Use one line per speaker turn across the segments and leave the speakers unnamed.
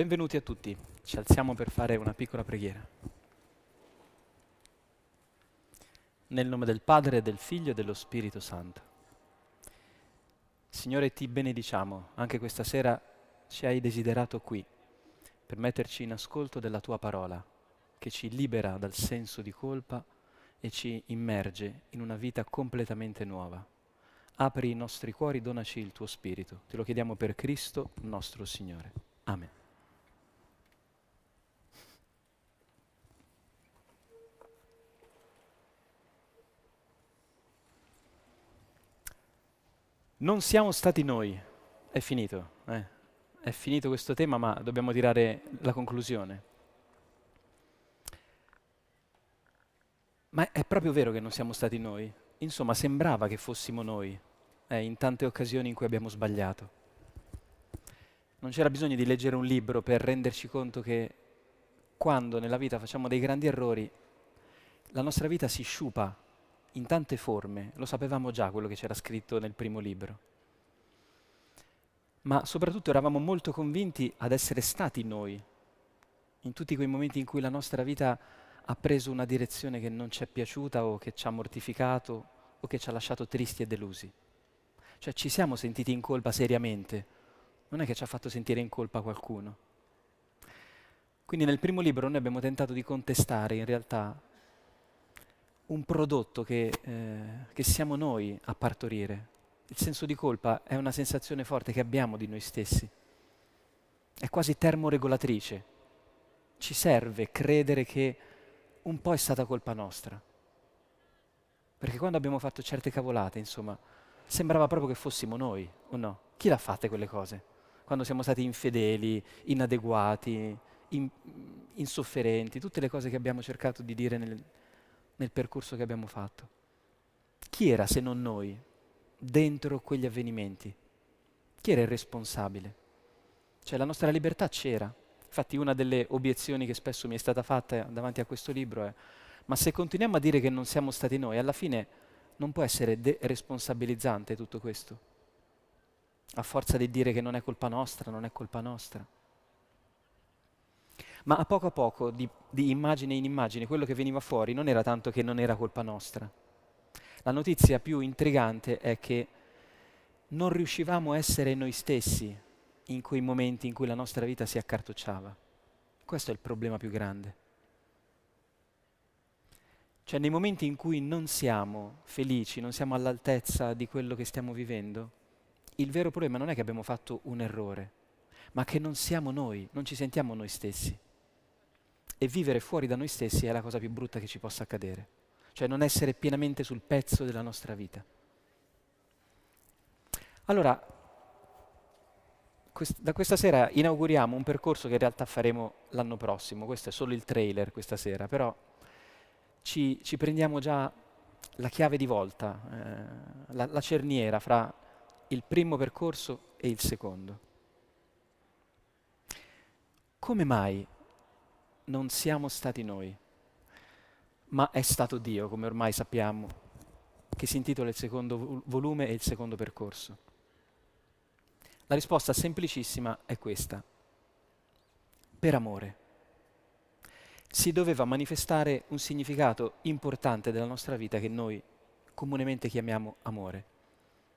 Benvenuti a tutti, ci alziamo per fare una piccola preghiera. Nel nome del Padre, del Figlio e dello Spirito Santo. Signore, ti benediciamo, anche questa sera ci hai desiderato qui per metterci in ascolto della tua parola, che ci libera dal senso di colpa e ci immerge in una vita completamente nuova. Apri i nostri cuori, donaci il tuo Spirito. Te lo chiediamo per Cristo nostro Signore. Amen. Non siamo stati noi, è finito, eh? è finito questo tema, ma dobbiamo tirare la conclusione. Ma è proprio vero che non siamo stati noi? Insomma, sembrava che fossimo noi eh, in tante occasioni in cui abbiamo sbagliato. Non c'era bisogno di leggere un libro per renderci conto che quando nella vita facciamo dei grandi errori, la nostra vita si sciupa in tante forme, lo sapevamo già quello che c'era scritto nel primo libro. Ma soprattutto eravamo molto convinti ad essere stati noi, in tutti quei momenti in cui la nostra vita ha preso una direzione che non ci è piaciuta o che ci ha mortificato o che ci ha lasciato tristi e delusi. Cioè ci siamo sentiti in colpa seriamente, non è che ci ha fatto sentire in colpa qualcuno. Quindi nel primo libro noi abbiamo tentato di contestare in realtà un prodotto che, eh, che siamo noi a partorire. Il senso di colpa è una sensazione forte che abbiamo di noi stessi. È quasi termoregolatrice. Ci serve credere che un po' è stata colpa nostra. Perché quando abbiamo fatto certe cavolate, insomma, sembrava proprio che fossimo noi, o no? Chi l'ha fatte quelle cose? Quando siamo stati infedeli, inadeguati, in, insofferenti, tutte le cose che abbiamo cercato di dire nel, nel percorso che abbiamo fatto. Chi era se non noi dentro quegli avvenimenti? Chi era il responsabile? Cioè la nostra libertà c'era. Infatti una delle obiezioni che spesso mi è stata fatta davanti a questo libro è ma se continuiamo a dire che non siamo stati noi, alla fine non può essere responsabilizzante tutto questo? A forza di dire che non è colpa nostra, non è colpa nostra. Ma a poco a poco, di, di immagine in immagine, quello che veniva fuori non era tanto che non era colpa nostra. La notizia più intrigante è che non riuscivamo a essere noi stessi in quei momenti in cui la nostra vita si accartocciava. Questo è il problema più grande. Cioè nei momenti in cui non siamo felici, non siamo all'altezza di quello che stiamo vivendo, il vero problema non è che abbiamo fatto un errore, ma che non siamo noi, non ci sentiamo noi stessi e vivere fuori da noi stessi è la cosa più brutta che ci possa accadere, cioè non essere pienamente sul pezzo della nostra vita. Allora, quest- da questa sera inauguriamo un percorso che in realtà faremo l'anno prossimo, questo è solo il trailer questa sera, però ci, ci prendiamo già la chiave di volta, eh, la, la cerniera fra il primo percorso e il secondo. Come mai non siamo stati noi, ma è stato Dio, come ormai sappiamo, che si intitola il secondo volume e il secondo percorso. La risposta semplicissima è questa. Per amore. Si doveva manifestare un significato importante della nostra vita che noi comunemente chiamiamo amore.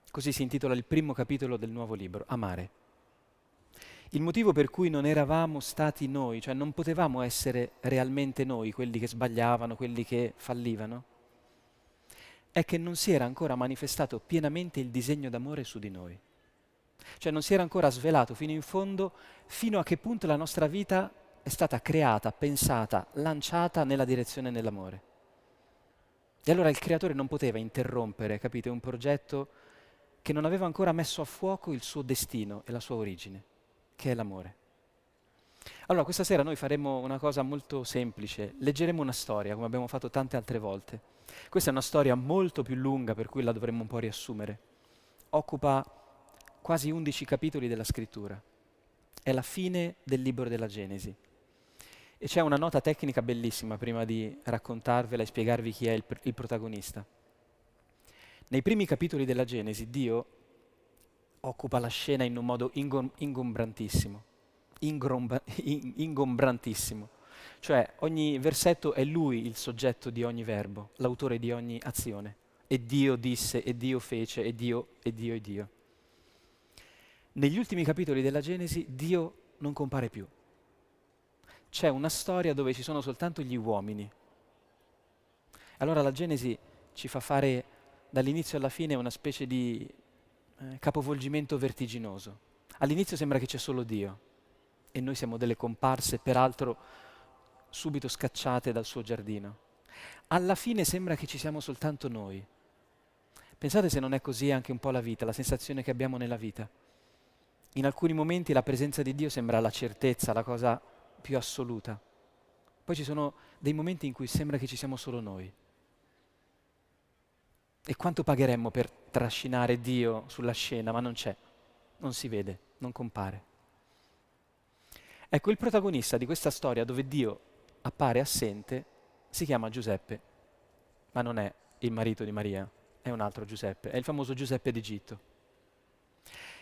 Così si intitola il primo capitolo del nuovo libro, Amare. Il motivo per cui non eravamo stati noi, cioè non potevamo essere realmente noi, quelli che sbagliavano, quelli che fallivano, è che non si era ancora manifestato pienamente il disegno d'amore su di noi. Cioè non si era ancora svelato fino in fondo fino a che punto la nostra vita è stata creata, pensata, lanciata nella direzione dell'amore. E allora il creatore non poteva interrompere, capite, un progetto che non aveva ancora messo a fuoco il suo destino e la sua origine che è l'amore. Allora, questa sera noi faremo una cosa molto semplice, leggeremo una storia, come abbiamo fatto tante altre volte. Questa è una storia molto più lunga, per cui la dovremmo un po' riassumere. Occupa quasi 11 capitoli della scrittura. È la fine del libro della Genesi. E c'è una nota tecnica bellissima prima di raccontarvela e spiegarvi chi è il, pr- il protagonista. Nei primi capitoli della Genesi Dio occupa la scena in un modo ingom- ingombrantissimo. ingromba, ingombrantissimo. Cioè ogni versetto è lui il soggetto di ogni verbo, l'autore di ogni azione. E Dio disse, e Dio fece, e Dio, e Dio, e Dio. Negli ultimi capitoli della Genesi Dio non compare più. C'è una storia dove ci sono soltanto gli uomini. Allora la Genesi ci fa fare dall'inizio alla fine una specie di eh, capovolgimento vertiginoso. All'inizio sembra che c'è solo Dio e noi siamo delle comparse, peraltro subito scacciate dal suo giardino. Alla fine sembra che ci siamo soltanto noi. Pensate se non è così anche un po' la vita, la sensazione che abbiamo nella vita. In alcuni momenti la presenza di Dio sembra la certezza, la cosa più assoluta. Poi ci sono dei momenti in cui sembra che ci siamo solo noi. E quanto pagheremmo per trascinare Dio sulla scena, ma non c'è, non si vede, non compare. Ecco, il protagonista di questa storia dove Dio appare assente si chiama Giuseppe, ma non è il marito di Maria, è un altro Giuseppe, è il famoso Giuseppe d'Egitto,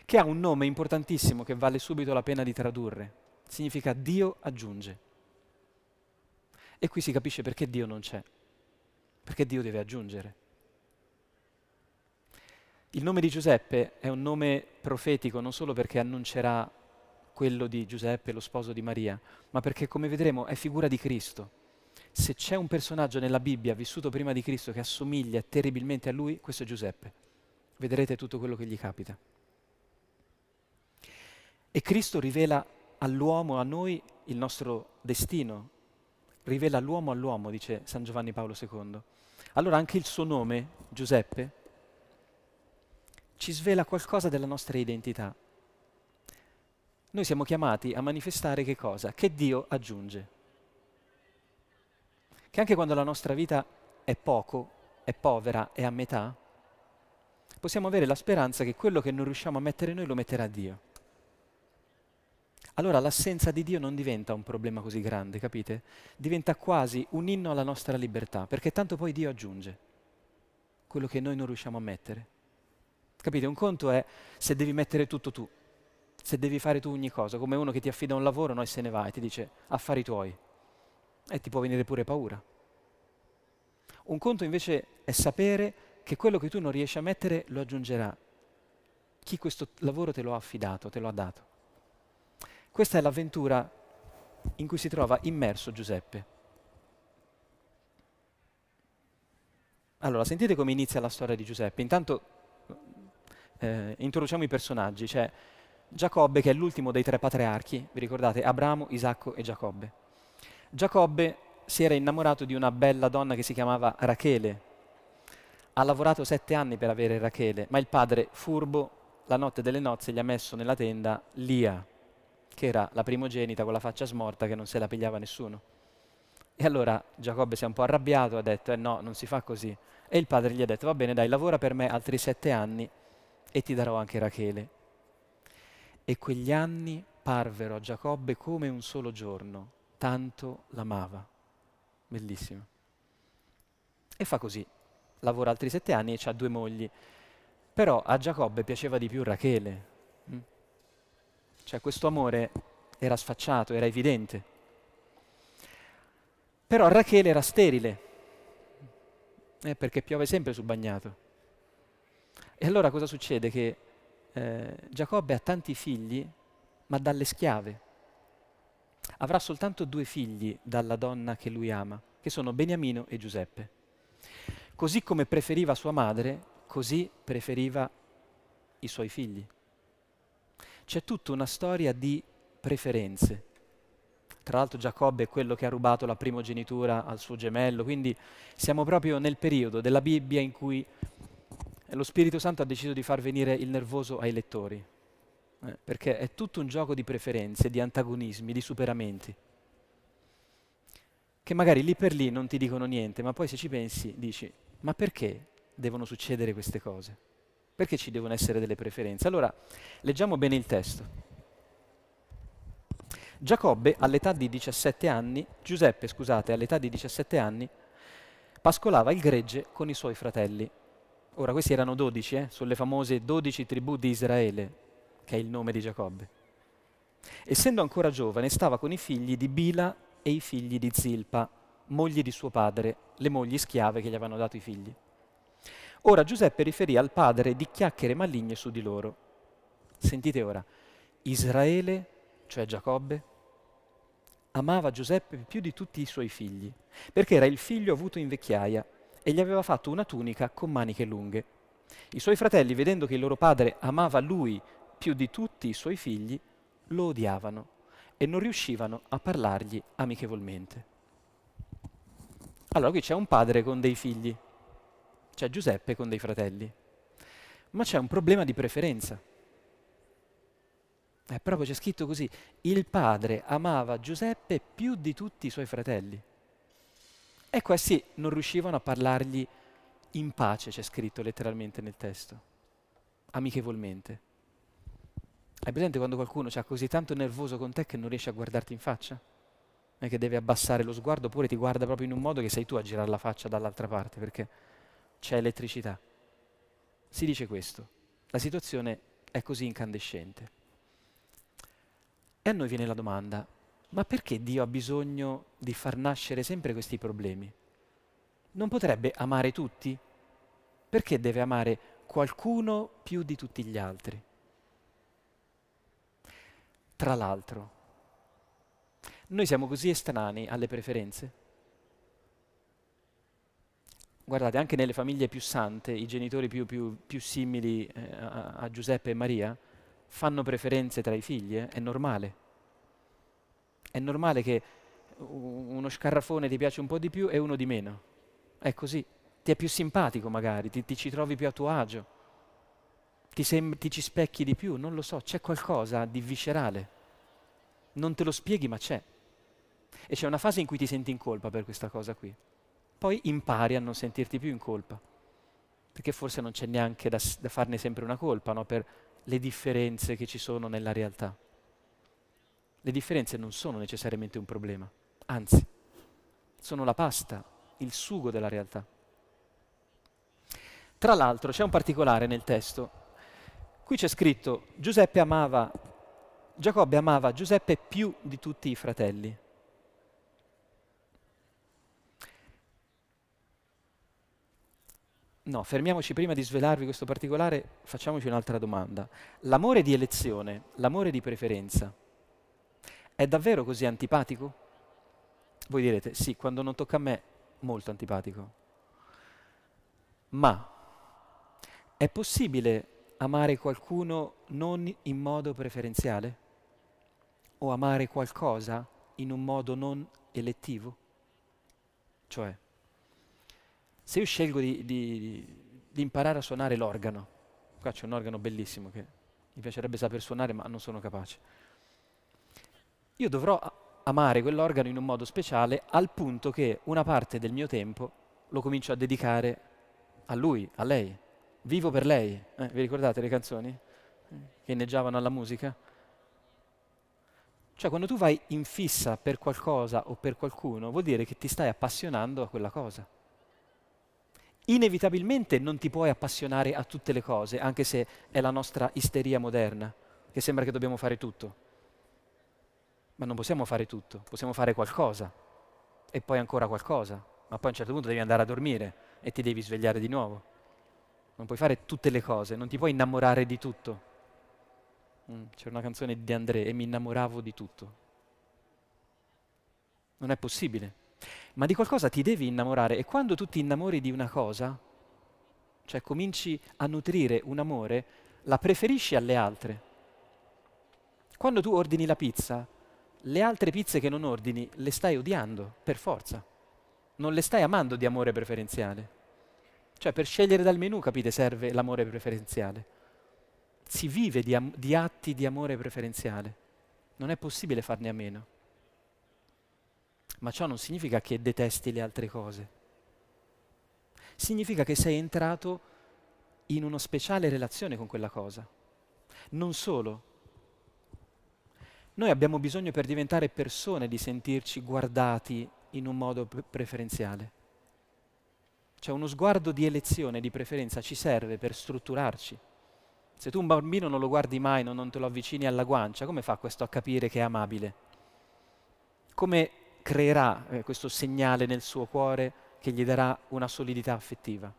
che ha un nome importantissimo che vale subito la pena di tradurre, significa Dio aggiunge. E qui si capisce perché Dio non c'è, perché Dio deve aggiungere. Il nome di Giuseppe è un nome profetico non solo perché annuncerà quello di Giuseppe, lo sposo di Maria, ma perché come vedremo è figura di Cristo. Se c'è un personaggio nella Bibbia vissuto prima di Cristo che assomiglia terribilmente a lui, questo è Giuseppe. Vedrete tutto quello che gli capita. E Cristo rivela all'uomo, a noi, il nostro destino, rivela l'uomo all'uomo, dice San Giovanni Paolo II. Allora anche il suo nome, Giuseppe, ci svela qualcosa della nostra identità. Noi siamo chiamati a manifestare che cosa? Che Dio aggiunge. Che anche quando la nostra vita è poco, è povera, è a metà, possiamo avere la speranza che quello che non riusciamo a mettere noi lo metterà Dio. Allora l'assenza di Dio non diventa un problema così grande, capite? Diventa quasi un inno alla nostra libertà, perché tanto poi Dio aggiunge quello che noi non riusciamo a mettere. Capite? Un conto è se devi mettere tutto tu, se devi fare tu ogni cosa, come uno che ti affida un lavoro no, e se ne va e ti dice affari tuoi e ti può venire pure paura. Un conto invece è sapere che quello che tu non riesci a mettere lo aggiungerà chi questo lavoro te lo ha affidato, te lo ha dato. Questa è l'avventura in cui si trova immerso Giuseppe. Allora, sentite come inizia la storia di Giuseppe. Intanto eh, introduciamo i personaggi, c'è Giacobbe che è l'ultimo dei tre patriarchi, vi ricordate? Abramo, Isacco e Giacobbe. Giacobbe si era innamorato di una bella donna che si chiamava Rachele. Ha lavorato sette anni per avere Rachele, ma il padre, furbo, la notte delle nozze gli ha messo nella tenda Lia, che era la primogenita con la faccia smorta che non se la pigliava nessuno. E allora Giacobbe si è un po' arrabbiato, ha detto, eh no, non si fa così. E il padre gli ha detto, va bene, dai, lavora per me altri sette anni e ti darò anche Rachele. E quegli anni parvero a Giacobbe come un solo giorno, tanto l'amava. Bellissimo. E fa così, lavora altri sette anni e ha due mogli. Però a Giacobbe piaceva di più Rachele. Mm? Cioè questo amore era sfacciato, era evidente. Però Rachele era sterile, eh, perché piove sempre sul bagnato. E allora cosa succede? Che eh, Giacobbe ha tanti figli, ma dalle schiave. Avrà soltanto due figli dalla donna che lui ama, che sono Beniamino e Giuseppe. Così come preferiva sua madre, così preferiva i suoi figli. C'è tutta una storia di preferenze. Tra l'altro Giacobbe è quello che ha rubato la primogenitura al suo gemello, quindi siamo proprio nel periodo della Bibbia in cui e lo Spirito Santo ha deciso di far venire il nervoso ai lettori, eh, perché è tutto un gioco di preferenze, di antagonismi, di superamenti, che magari lì per lì non ti dicono niente, ma poi se ci pensi dici, ma perché devono succedere queste cose? Perché ci devono essere delle preferenze? Allora, leggiamo bene il testo. Giacobbe all'età di 17 anni, Giuseppe scusate, all'età di 17 anni, pascolava il gregge con i suoi fratelli Ora, questi erano dodici, eh? sono le famose dodici tribù di Israele, che è il nome di Giacobbe. Essendo ancora giovane, stava con i figli di Bila e i figli di Zilpa, mogli di suo padre, le mogli schiave che gli avevano dato i figli. Ora Giuseppe riferì al padre di chiacchiere maligne su di loro. Sentite ora, Israele, cioè Giacobbe, amava Giuseppe più di tutti i suoi figli, perché era il figlio avuto in vecchiaia e gli aveva fatto una tunica con maniche lunghe. I suoi fratelli, vedendo che il loro padre amava lui più di tutti i suoi figli, lo odiavano e non riuscivano a parlargli amichevolmente. Allora qui c'è un padre con dei figli, c'è Giuseppe con dei fratelli, ma c'è un problema di preferenza. È proprio c'è scritto così, il padre amava Giuseppe più di tutti i suoi fratelli. E questi non riuscivano a parlargli in pace, c'è scritto letteralmente nel testo, amichevolmente. Hai presente quando qualcuno è così tanto nervoso con te che non riesce a guardarti in faccia? E che deve abbassare lo sguardo oppure ti guarda proprio in un modo che sei tu a girare la faccia dall'altra parte perché c'è elettricità. Si dice questo. La situazione è così incandescente. E a noi viene la domanda, ma perché Dio ha bisogno di far nascere sempre questi problemi? Non potrebbe amare tutti? Perché deve amare qualcuno più di tutti gli altri? Tra l'altro, noi siamo così estranei alle preferenze. Guardate, anche nelle famiglie più sante, i genitori più, più, più simili eh, a, a, Giuseppe e Maria fanno preferenze tra i figli, eh? è normale. È normale che uno scarrafone ti piace un po' di più e uno di meno. È così. Ti è più simpatico magari, ti, ti ci trovi più a tuo agio ti, sem- ti ci specchi di più, non lo so, c'è qualcosa di viscerale. Non te lo spieghi, ma c'è. E c'è una fase in cui ti senti in colpa per questa cosa qui. Poi impari a non sentirti più in colpa, perché forse non c'è neanche da, da farne sempre una colpa, no? per le differenze che ci sono nella realtà. Le differenze non sono necessariamente un problema, anzi, sono la pasta, il sugo della realtà. Tra l'altro c'è un particolare nel testo Qui c'è scritto Giuseppe amava, Giacobbe amava Giuseppe più di tutti i fratelli. No, fermiamoci prima di svelarvi questo particolare, facciamoci un'altra domanda. L'amore di elezione, l'amore di preferenza, è davvero così antipatico? Voi direte, sì, quando non tocca a me, molto antipatico. Ma è possibile amare qualcuno non in modo preferenziale? O amare qualcosa in un modo non elettivo? Cioè, se io scelgo di, di, di imparare a suonare l'organo, qua c'è un organo bellissimo che mi piacerebbe saper suonare ma non sono capace, io dovrò amare quell'organo in un modo speciale al punto che una parte del mio tempo lo comincio a dedicare a lui, a lei, Vivo per lei. Eh, vi ricordate le canzoni? Che inneggiavano alla musica? Cioè quando tu vai in fissa per qualcosa o per qualcuno, vuol dire che ti stai appassionando a quella cosa. Inevitabilmente non ti puoi appassionare a tutte le cose, anche se è la nostra isteria moderna, che sembra che dobbiamo fare tutto. Ma non possiamo fare tutto, possiamo fare qualcosa e poi ancora qualcosa, ma poi a un certo punto devi andare a dormire e ti devi svegliare di nuovo non puoi fare tutte le cose, non ti puoi innamorare di tutto. Mm, c'era una canzone di André e mi innamoravo di tutto. Non è possibile. Ma di qualcosa ti devi innamorare e quando tu ti innamori di una cosa, cioè cominci a nutrire un amore, la preferisci alle altre. Quando tu ordini la pizza, le altre pizze che non ordini le stai odiando per forza. Non le stai amando di amore preferenziale. Cioè per scegliere dal menù, capite, serve l'amore preferenziale. Si vive di, am- di atti di amore preferenziale. Non è possibile farne a meno. Ma ciò non significa che detesti le altre cose. Significa che sei entrato in una speciale relazione con quella cosa. Non solo. Noi abbiamo bisogno per diventare persone di sentirci guardati in un modo pre- preferenziale. Cioè uno sguardo di elezione, di preferenza ci serve per strutturarci, Se tu un bambino non lo guardi mai, non, non te lo avvicini alla guancia, come fa questo a capire che è amabile? Come creerà eh, questo segnale nel suo cuore che gli darà una solidità affettiva?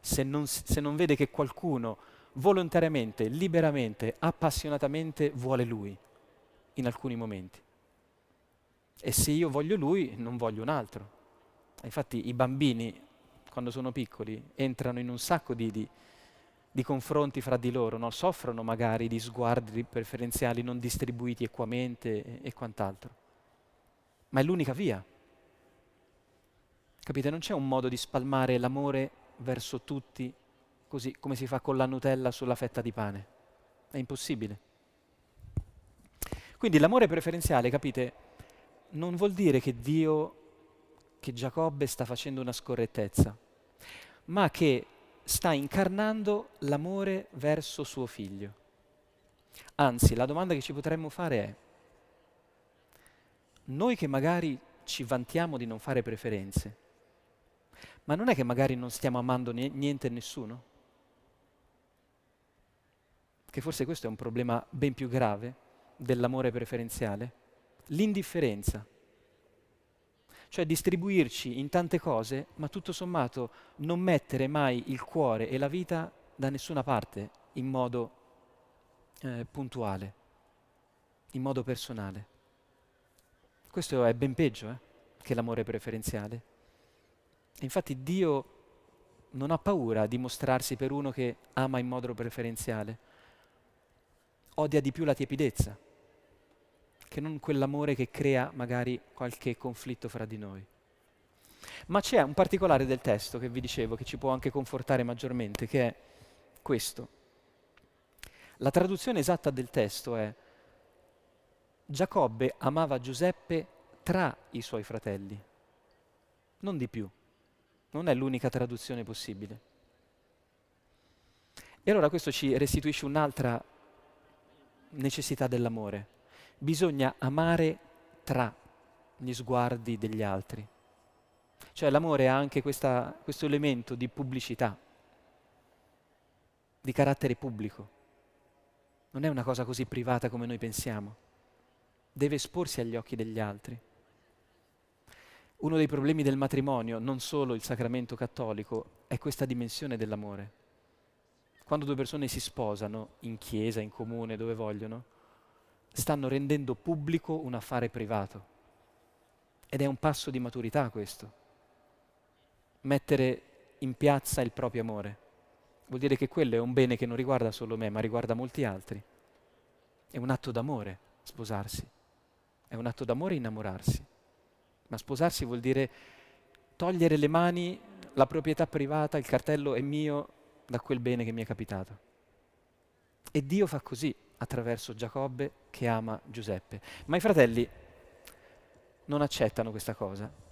Se non, se non vede che qualcuno volontariamente, liberamente, appassionatamente vuole lui in alcuni momenti. E se io voglio lui, non voglio un altro. Infatti i bambini, quando sono piccoli, entrano in un sacco di, di di confronti fra di loro, no? soffrono magari di sguardi preferenziali non distribuiti equamente e, e quant'altro. Ma è l'unica via. Capite? Non c'è un modo di spalmare l'amore verso tutti così come si fa con la Nutella sulla fetta di pane. È impossibile. Quindi l'amore preferenziale, capite, non vuol dire che Dio, che Giacobbe sta facendo una scorrettezza, ma che sta incarnando l'amore verso suo figlio. Anzi, la domanda che ci potremmo fare è, noi che magari ci vantiamo di non fare preferenze, ma non è che magari non stiamo amando niente e nessuno? Che forse questo è un problema ben più grave dell'amore preferenziale? L'indifferenza cioè distribuirci in tante cose, ma tutto sommato non mettere mai il cuore e la vita da nessuna parte in modo eh, puntuale, in modo personale. Questo è ben peggio eh, che l'amore preferenziale. infatti Dio non ha paura di mostrarsi per uno che ama in modo preferenziale, odia di più la tiepidezza che non quell'amore che crea magari qualche conflitto fra di noi. Ma c'è un particolare del testo che vi dicevo che ci può anche confortare maggiormente, che è questo. La traduzione esatta del testo è Giacobbe amava Giuseppe tra i suoi fratelli, non di più. Non è l'unica traduzione possibile. E allora questo ci restituisce un'altra necessità dell'amore bisogna amare tra gli sguardi degli altri. Cioè l'amore ha anche questa, questo elemento di pubblicità, di carattere pubblico. Non è una cosa così privata come noi pensiamo. Deve esporsi agli occhi degli altri. Uno dei problemi del matrimonio, non solo il sacramento cattolico, è questa dimensione dell'amore. Quando due persone si sposano, in chiesa, in comune, dove vogliono, stanno rendendo pubblico un affare privato. Ed è un passo di maturità questo. Mettere in piazza il proprio amore. Vuol dire che quello è un bene che non riguarda solo me, ma riguarda molti altri. È un atto d'amore sposarsi. È un atto d'amore innamorarsi. Ma sposarsi vuol dire togliere le mani, la proprietà privata, il cartello è mio da quel bene che mi è capitato. E Dio fa così attraverso Giacobbe che ama Giuseppe. Ma i fratelli non accettano questa cosa.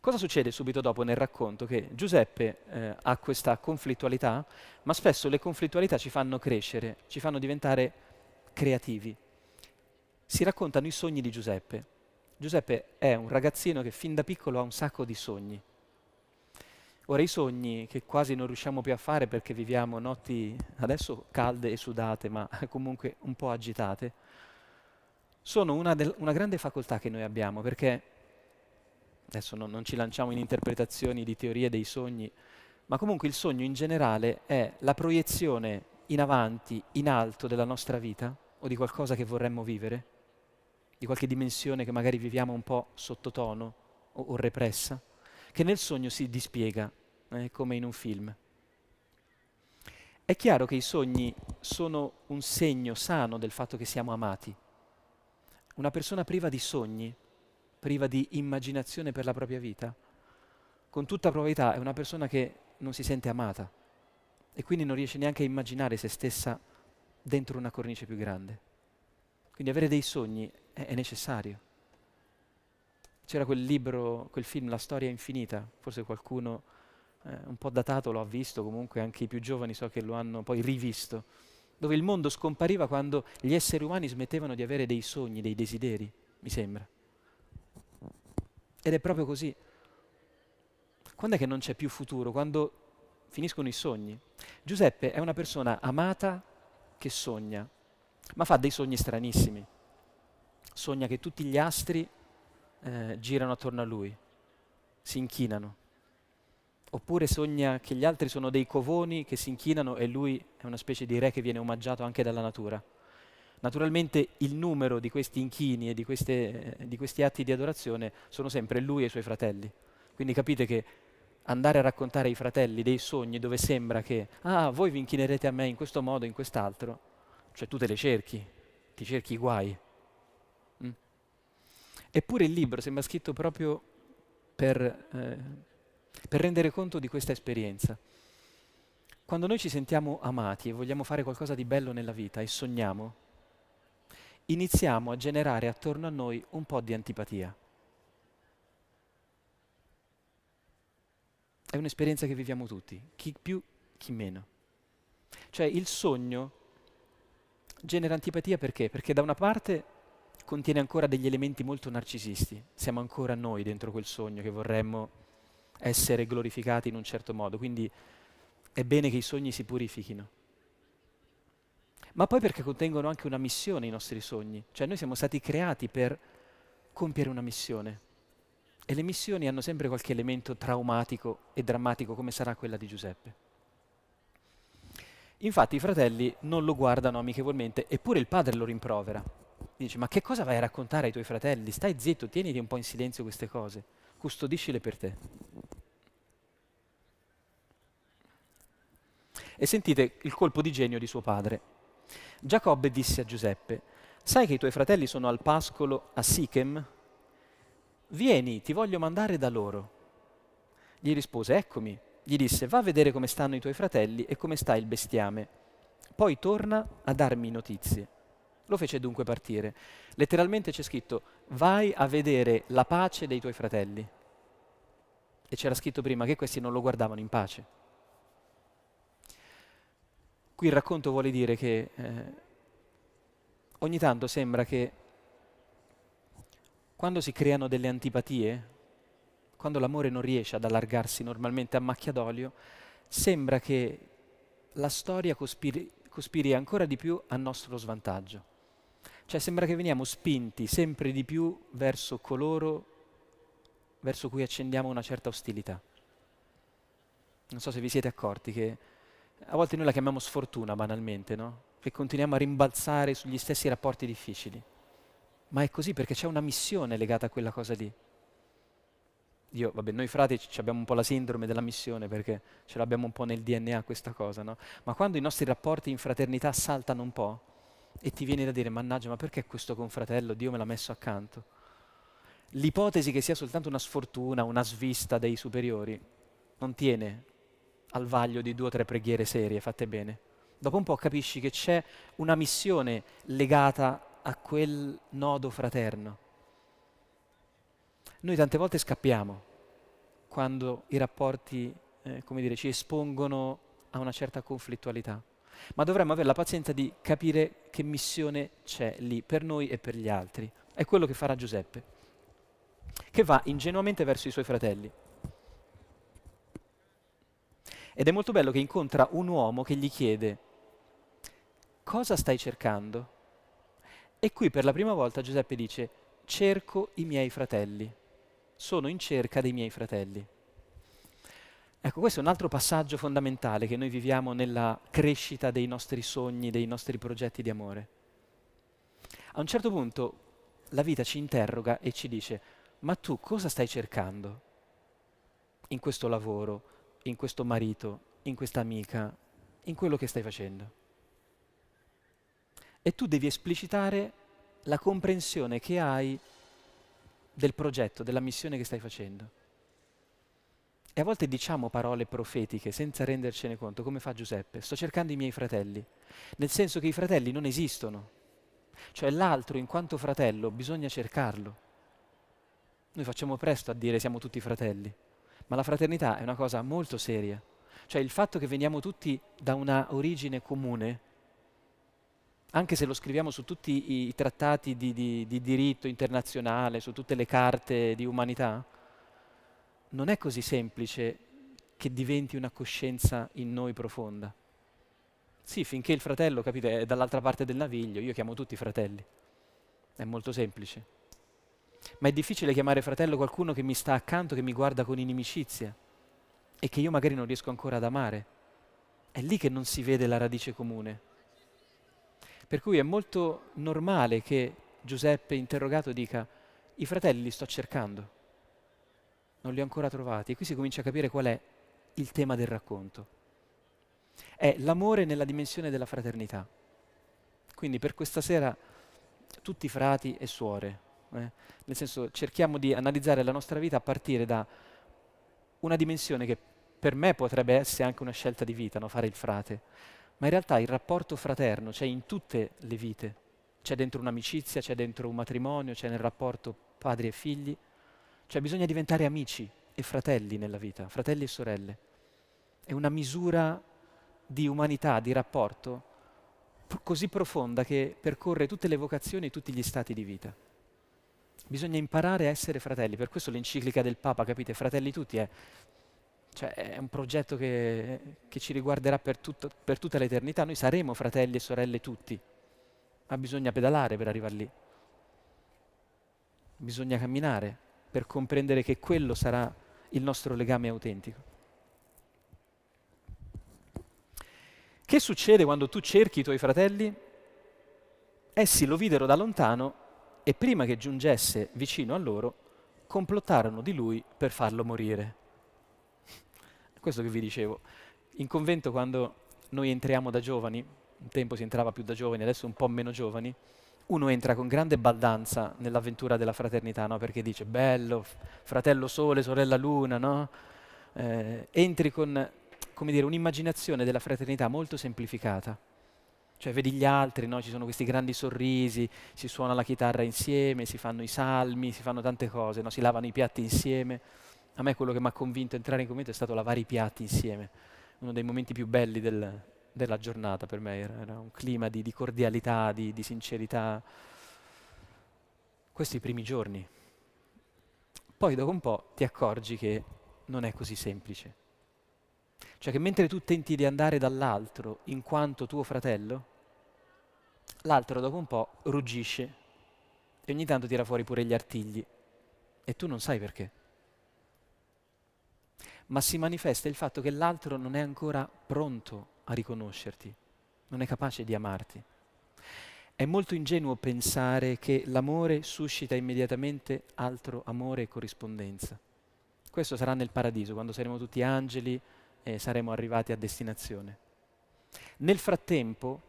Cosa succede subito dopo nel racconto? Che Giuseppe eh, ha questa conflittualità, ma spesso le conflittualità ci fanno crescere, ci fanno diventare creativi. Si raccontano i sogni di Giuseppe. Giuseppe è un ragazzino che fin da piccolo ha un sacco di sogni. Ora i sogni che quasi non riusciamo più a fare perché viviamo notti adesso calde e sudate, ma comunque un po' agitate, sono una, del, una grande facoltà che noi abbiamo perché, adesso non, non ci lanciamo in interpretazioni di teorie dei sogni, ma comunque il sogno in generale è la proiezione in avanti, in alto della nostra vita o di qualcosa che vorremmo vivere, di qualche dimensione che magari viviamo un po' sottotono o, o repressa che nel sogno si dispiega, eh, come in un film. È chiaro che i sogni sono un segno sano del fatto che siamo amati. Una persona priva di sogni, priva di immaginazione per la propria vita, con tutta probabilità è una persona che non si sente amata e quindi non riesce neanche a immaginare se stessa dentro una cornice più grande. Quindi avere dei sogni è, è necessario. C'era quel libro, quel film La storia infinita, forse qualcuno eh, un po' datato lo ha visto, comunque anche i più giovani so che lo hanno poi rivisto, dove il mondo scompariva quando gli esseri umani smettevano di avere dei sogni, dei desideri, mi sembra. Ed è proprio così. Quando è che non c'è più futuro? Quando finiscono i sogni. Giuseppe è una persona amata che sogna, ma fa dei sogni stranissimi. Sogna che tutti gli astri eh, girano attorno a lui, si inchinano. Oppure sogna che gli altri sono dei covoni che si inchinano e lui è una specie di re che viene omaggiato anche dalla natura. Naturalmente il numero di questi inchini e di, queste, di questi atti di adorazione sono sempre lui e i suoi fratelli. Quindi capite che andare a raccontare ai fratelli dei sogni dove sembra che, ah, voi vi inchinerete a me in questo modo, in quest'altro, cioè tu te le cerchi, ti cerchi i guai. Mm? Eppure il libro sembra scritto proprio per, eh, per rendere conto di questa esperienza. Quando noi ci sentiamo amati e vogliamo fare qualcosa di bello nella vita e sogniamo, iniziamo a generare attorno a noi un po' di antipatia. È un'esperienza che viviamo tutti, chi più, chi meno. Cioè il sogno genera antipatia perché? Perché da una parte contiene ancora degli elementi molto narcisisti, siamo ancora noi dentro quel sogno che vorremmo essere glorificati in un certo modo, quindi è bene che i sogni si purifichino. Ma poi perché contengono anche una missione i nostri sogni, cioè noi siamo stati creati per compiere una missione. E le missioni hanno sempre qualche elemento traumatico e drammatico come sarà quella di Giuseppe. Infatti i fratelli non lo guardano amichevolmente, eppure il padre lo rimprovera. Dice, ma che cosa vai a raccontare ai tuoi fratelli? Stai zitto, tieniti un po' in silenzio queste cose, custodiscile per te. E sentite il colpo di genio di suo padre. Giacobbe disse a Giuseppe, sai che i tuoi fratelli sono al pascolo a Sichem? Vieni, ti voglio mandare da loro. Gli rispose, eccomi. Gli disse, va a vedere come stanno i tuoi fratelli e come sta il bestiame. Poi torna a darmi notizie. Lo fece dunque partire. Letteralmente c'è scritto, vai a vedere la pace dei tuoi fratelli. E c'era scritto prima che questi non lo guardavano in pace. Qui il racconto vuole dire che eh, ogni tanto sembra che quando si creano delle antipatie, quando l'amore non riesce ad allargarsi normalmente a macchia d'olio, sembra che la storia cospiri, cospiri ancora di più a nostro svantaggio. Cioè sembra che veniamo spinti sempre di più verso coloro verso cui accendiamo una certa ostilità. Non so se vi siete accorti che a volte noi la chiamiamo sfortuna banalmente, no? Che continuiamo a rimbalzare sugli stessi rapporti difficili ma è così perché c'è una missione legata a quella cosa lì. Io, vabbè, noi frati abbiamo un po' la sindrome della missione perché ce l'abbiamo un po' nel DNA questa cosa, no? Ma quando i nostri rapporti in fraternità saltano un po' e ti viene da dire, mannaggia, ma perché questo confratello Dio me l'ha messo accanto? L'ipotesi che sia soltanto una sfortuna, una svista dei superiori, non tiene al vaglio di due o tre preghiere serie fatte bene. Dopo un po' capisci che c'è una missione legata a quel nodo fraterno. Noi tante volte scappiamo quando i rapporti, eh, come dire, ci espongono a una certa conflittualità, ma dovremmo avere la pazienza di capire che missione c'è lì per noi e per gli altri. È quello che farà Giuseppe, che va ingenuamente verso i suoi fratelli. Ed è molto bello che incontra un uomo che gli chiede, cosa stai cercando? E qui per la prima volta Giuseppe dice, cerco i miei fratelli, sono in cerca dei miei fratelli. Ecco, questo è un altro passaggio fondamentale che noi viviamo nella crescita dei nostri sogni, dei nostri progetti di amore. A un certo punto la vita ci interroga e ci dice, ma tu cosa stai cercando in questo lavoro, in questo marito, in questa amica, in quello che stai facendo? e tu devi esplicitare la comprensione che hai del progetto, della missione che stai facendo. E a volte diciamo parole profetiche senza rendercene conto, come fa Giuseppe. Sto cercando i miei fratelli, nel senso che i fratelli non esistono. Cioè l'altro in quanto fratello bisogna cercarlo. Noi facciamo presto a dire siamo tutti fratelli, ma la fraternità è una cosa molto seria. Cioè il fatto che veniamo tutti da una origine comune anche se lo scriviamo su tutti i trattati di, di, di, diritto internazionale, su tutte le carte di umanità, non è così semplice che diventi una coscienza in noi profonda. Sì, finché il fratello, capite, è dall'altra parte del naviglio, io chiamo tutti fratelli. È molto semplice. Ma è difficile chiamare fratello qualcuno che mi sta accanto, che mi guarda con inimicizia e che io magari non riesco ancora ad amare. È lì che non si vede la radice comune. Per cui è molto normale che Giuseppe, interrogato, dica, i fratelli li sto cercando, non li ho ancora trovati. E qui si comincia a capire qual è il tema del racconto. È l'amore nella dimensione della fraternità. Quindi per questa sera tutti frati e suore, eh? nel senso cerchiamo di analizzare la nostra vita a partire da una dimensione che per me potrebbe essere anche una scelta di vita, no? fare il frate, ma in realtà il rapporto fraterno c'è in tutte le vite, c'è dentro un'amicizia, c'è dentro un matrimonio, c'è nel rapporto padri e figli, cioè bisogna diventare amici e fratelli nella vita, fratelli e sorelle. È una misura di umanità, di rapporto così profonda che percorre tutte le vocazioni e tutti gli stati di vita. Bisogna imparare a essere fratelli, per questo l'enciclica del Papa, capite, fratelli tutti, è, cioè, è un progetto che, che ci riguarderà per, tutto, per tutta l'eternità. Noi saremo fratelli e sorelle tutti, ma bisogna pedalare per arrivare lì. Bisogna camminare per comprendere che quello sarà il nostro legame autentico. Che succede quando tu cerchi i tuoi fratelli? Essi lo videro da lontano e prima che giungesse vicino a loro, complottarono di lui per farlo morire. Questo che vi dicevo. In convento quando noi entriamo da giovani, un tempo si entrava più da giovani, adesso un po' meno giovani, uno entra con grande baldanza nell'avventura della fraternità, no? perché dice bello, fratello sole, sorella luna, no? eh, entri con dire, un'immaginazione della fraternità molto semplificata. Cioè vedi gli altri, no? ci sono questi grandi sorrisi, si suona la chitarra insieme, si fanno i salmi, si fanno tante cose, si lavano i piatti insieme. A me quello che mi ha convinto a entrare in convento è stato lavare i piatti insieme, uno dei momenti più belli del, della giornata per me, era, era un clima di, di cordialità, di, di sincerità. Questi i primi giorni. Poi dopo un po' ti accorgi che non è così semplice. Cioè che mentre tu tenti di andare dall'altro in quanto tuo fratello, l'altro dopo un po' ruggisce e ogni tanto tira fuori pure gli artigli e tu non sai perché. Ma si manifesta il fatto che l'altro non è ancora pronto a riconoscerti, non è capace di amarti. È molto ingenuo pensare che l'amore suscita immediatamente altro amore e corrispondenza. Questo sarà nel paradiso, quando saremo tutti angeli, e saremo arrivati a destinazione. Nel frattempo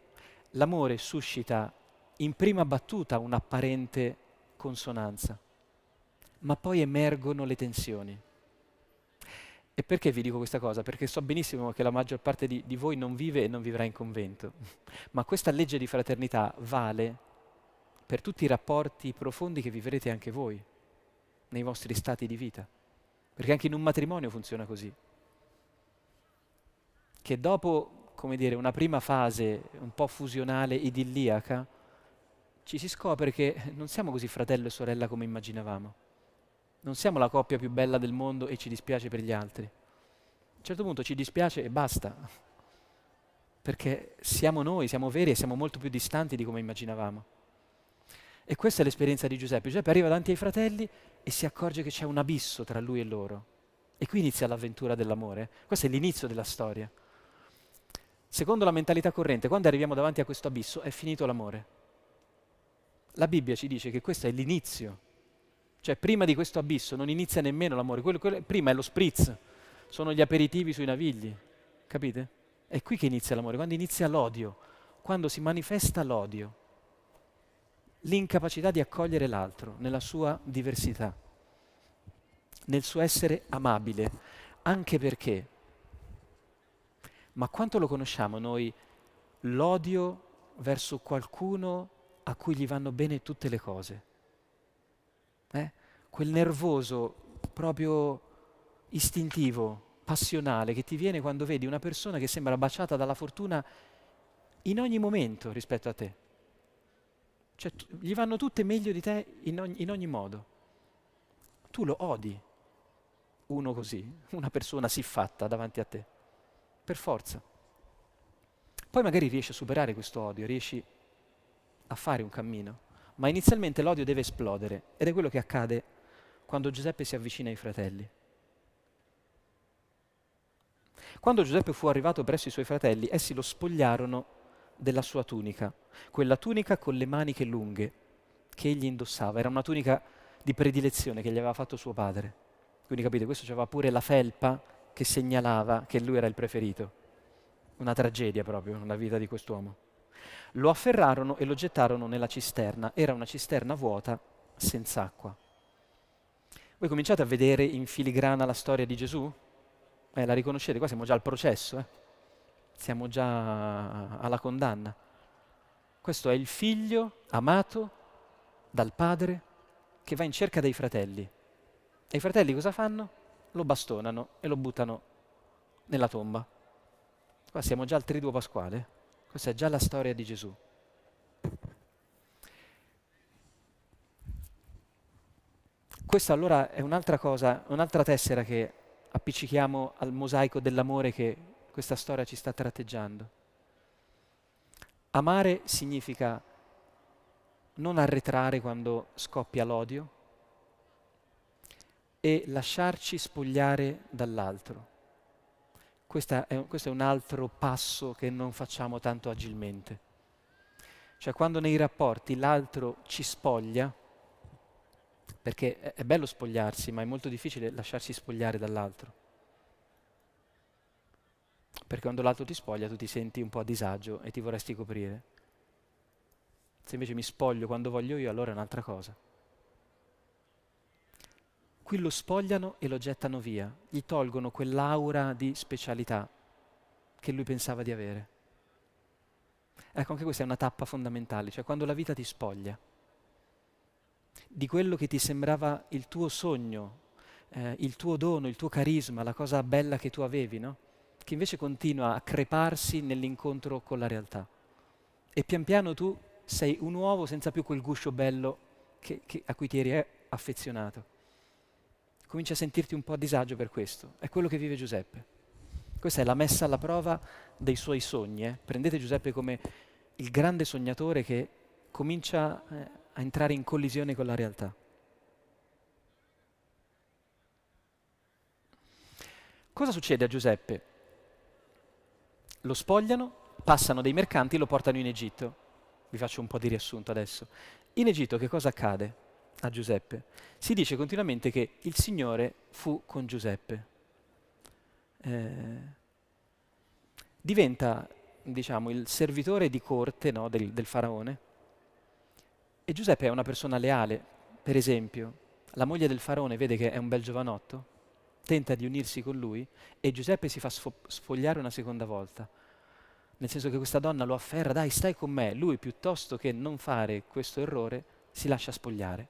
l'amore suscita in prima battuta un'apparente consonanza, ma poi emergono le tensioni. E perché vi dico questa cosa? Perché so benissimo che la maggior parte di, di voi non vive e non vivrà in convento, ma questa legge di fraternità vale per tutti i rapporti profondi che vivrete anche voi, nei vostri stati di vita, perché anche in un matrimonio funziona così che dopo, come dire, una prima fase un po' fusionale, idilliaca, ci si scopre che non siamo così fratello e sorella come immaginavamo. Non siamo la coppia più bella del mondo e ci dispiace per gli altri. A un certo punto ci dispiace e basta, perché siamo noi, siamo veri e siamo molto più distanti di come immaginavamo. E questa è l'esperienza di Giuseppe. Giuseppe arriva davanti ai fratelli e si accorge che c'è un abisso tra lui e loro. E qui inizia l'avventura dell'amore. Questo è l'inizio della storia. Secondo la mentalità corrente, quando arriviamo davanti a questo abisso è finito l'amore. La Bibbia ci dice che questo è l'inizio. Cioè prima di questo abisso non inizia nemmeno l'amore, quello, quello, prima è lo spritz, sono gli aperitivi sui navigli, capite? È qui che inizia l'amore, quando inizia l'odio, quando si manifesta l'odio, l'incapacità di accogliere l'altro nella sua diversità, nel suo essere amabile, anche perché ma quanto lo conosciamo noi l'odio verso qualcuno a cui gli vanno bene tutte le cose? Quel nervoso proprio istintivo, passionale che ti viene quando vedi una persona che sembra baciata dalla fortuna in ogni momento rispetto a te. Cioè, t- gli vanno tutte meglio di te in ogni, in ogni modo. Tu lo odi. uno così, una persona siffatta davanti a te, per forza. Poi magari riesci a superare questo odio, riesci a fare un cammino, ma inizialmente l'odio deve esplodere ed è quello che accade quando Giuseppe si avvicina ai fratelli. Quando Giuseppe fu arrivato presso i suoi fratelli, essi lo spogliarono della sua tunica, quella tunica con le maniche lunghe che egli indossava, era una tunica di predilezione che gli aveva fatto suo padre. Quindi capite, questo aveva pure la felpa che segnalava che lui era il preferito. Una tragedia proprio nella vita di quest'uomo. Lo afferrarono e lo gettarono nella cisterna. Era una cisterna vuota, senza acqua. Voi cominciate a vedere in filigrana la storia di Gesù? Eh, la riconoscete? Qua siamo già al processo, eh? siamo già alla condanna. Questo è il figlio amato dal padre che va in cerca dei fratelli. E i fratelli cosa fanno? Lo bastonano e lo buttano nella tomba. Qua siamo già al triduo pasquale. Questa è già la storia di Gesù. Questa allora è un'altra cosa, un'altra tessera che appiccichiamo al mosaico dell'amore che questa storia ci sta tratteggiando. Amare significa non arretrare quando scoppia l'odio e lasciarci spogliare dall'altro. È, questo è un altro passo che non facciamo tanto agilmente. Cioè quando nei rapporti l'altro ci spoglia, perché è bello spogliarsi, ma è molto difficile lasciarsi spogliare dall'altro. Perché quando l'altro ti spoglia tu ti senti un po' a disagio e ti vorresti coprire. Se invece mi spoglio quando voglio io, allora è un'altra cosa. Qui lo spogliano e lo gettano via, gli tolgono quell'aura di specialità che lui pensava di avere. Ecco, anche questa è una tappa fondamentale, cioè quando la vita ti spoglia di quello che ti sembrava il tuo sogno, eh, il tuo dono, il tuo carisma, la cosa bella che tu avevi, no? che invece continua a creparsi nell'incontro con la realtà. E pian piano tu sei un uovo senza più quel guscio bello che, che, a cui ti eri eh, affezionato cominci a sentirti un po' a disagio per questo. È quello che vive Giuseppe. Questa è la messa alla prova dei suoi sogni. Eh. Prendete Giuseppe come il grande sognatore che comincia eh, a entrare in collisione con la realtà. Cosa succede a Giuseppe? Lo spogliano, passano dei mercanti e lo portano in Egitto. Vi faccio un po' di riassunto adesso. In Egitto che cosa accade? a Giuseppe. Si dice continuamente che il Signore fu con Giuseppe. Eh, diventa, diciamo, il servitore di corte no, del, del faraone. E Giuseppe è una persona leale. Per esempio, la moglie del faraone vede che è un bel giovanotto, tenta di unirsi con lui e Giuseppe si fa sfo- sfogliare una seconda volta. Nel senso che questa donna lo afferra, dai, stai con me. Lui, piuttosto che non fare questo errore, si lascia spogliare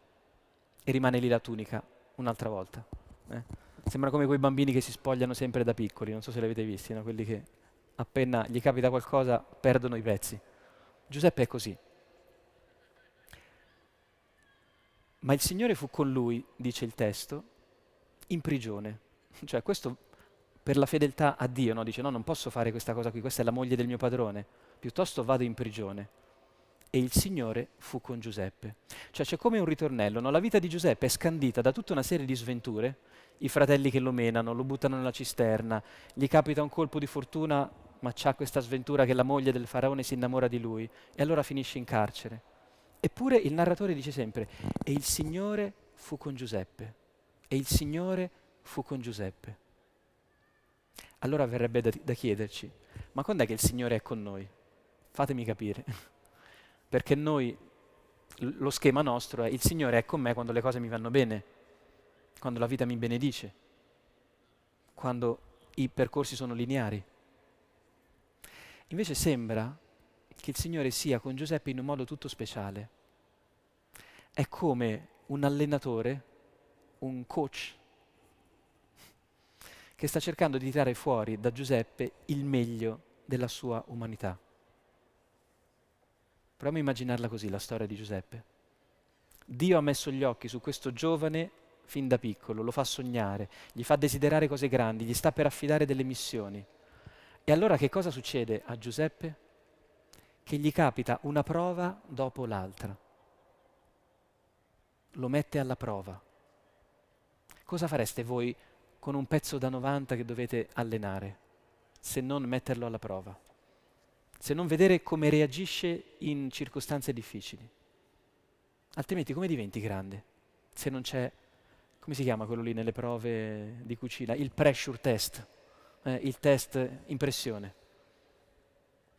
e rimane lì la tunica un'altra volta. Eh? Sembra come quei bambini che si spogliano sempre da piccoli, non so se li avete visti, no? quelli che appena gli capita qualcosa perdono i pezzi. Giuseppe è così. Ma il Signore fu con lui, dice il testo, in prigione. Cioè questo per la fedeltà a Dio, no? dice no, non posso fare questa cosa qui, questa è la moglie del mio padrone, piuttosto vado in prigione e il Signore fu con Giuseppe. Cioè c'è come un ritornello, no? la vita di Giuseppe è scandita da tutta una serie di sventure, i fratelli che lo menano, lo buttano nella cisterna, gli capita un colpo di fortuna, ma c'ha questa sventura che la moglie del faraone si innamora di lui e allora finisce in carcere. Eppure il narratore dice sempre, e il Signore fu con Giuseppe, e il Signore fu con Giuseppe. Allora verrebbe da, da chiederci, ma quando è che il Signore è con noi? Fatemi capire. Perché noi, lo schema nostro è il Signore è con me quando le cose mi vanno bene, quando la vita mi benedice, quando i percorsi sono lineari. Invece sembra che il Signore sia con Giuseppe in un modo tutto speciale. È come un allenatore, un coach, che sta cercando di tirare fuori da Giuseppe il meglio della sua umanità. Proviamo a immaginarla così, la storia di Giuseppe. Dio ha messo gli occhi su questo giovane fin da piccolo, lo fa sognare, gli fa desiderare cose grandi, gli sta per affidare delle missioni. E allora che cosa succede a Giuseppe? Che gli capita una prova dopo l'altra. Lo mette alla prova. Cosa fareste voi con un pezzo da 90 che dovete allenare, se non metterlo alla prova? Se non vedere come reagisce in circostanze difficili? Altrimenti come diventi grande? Se non c'è, come si chiama quello lì nelle prove di cucina? Il pressure test, eh, il test impressione.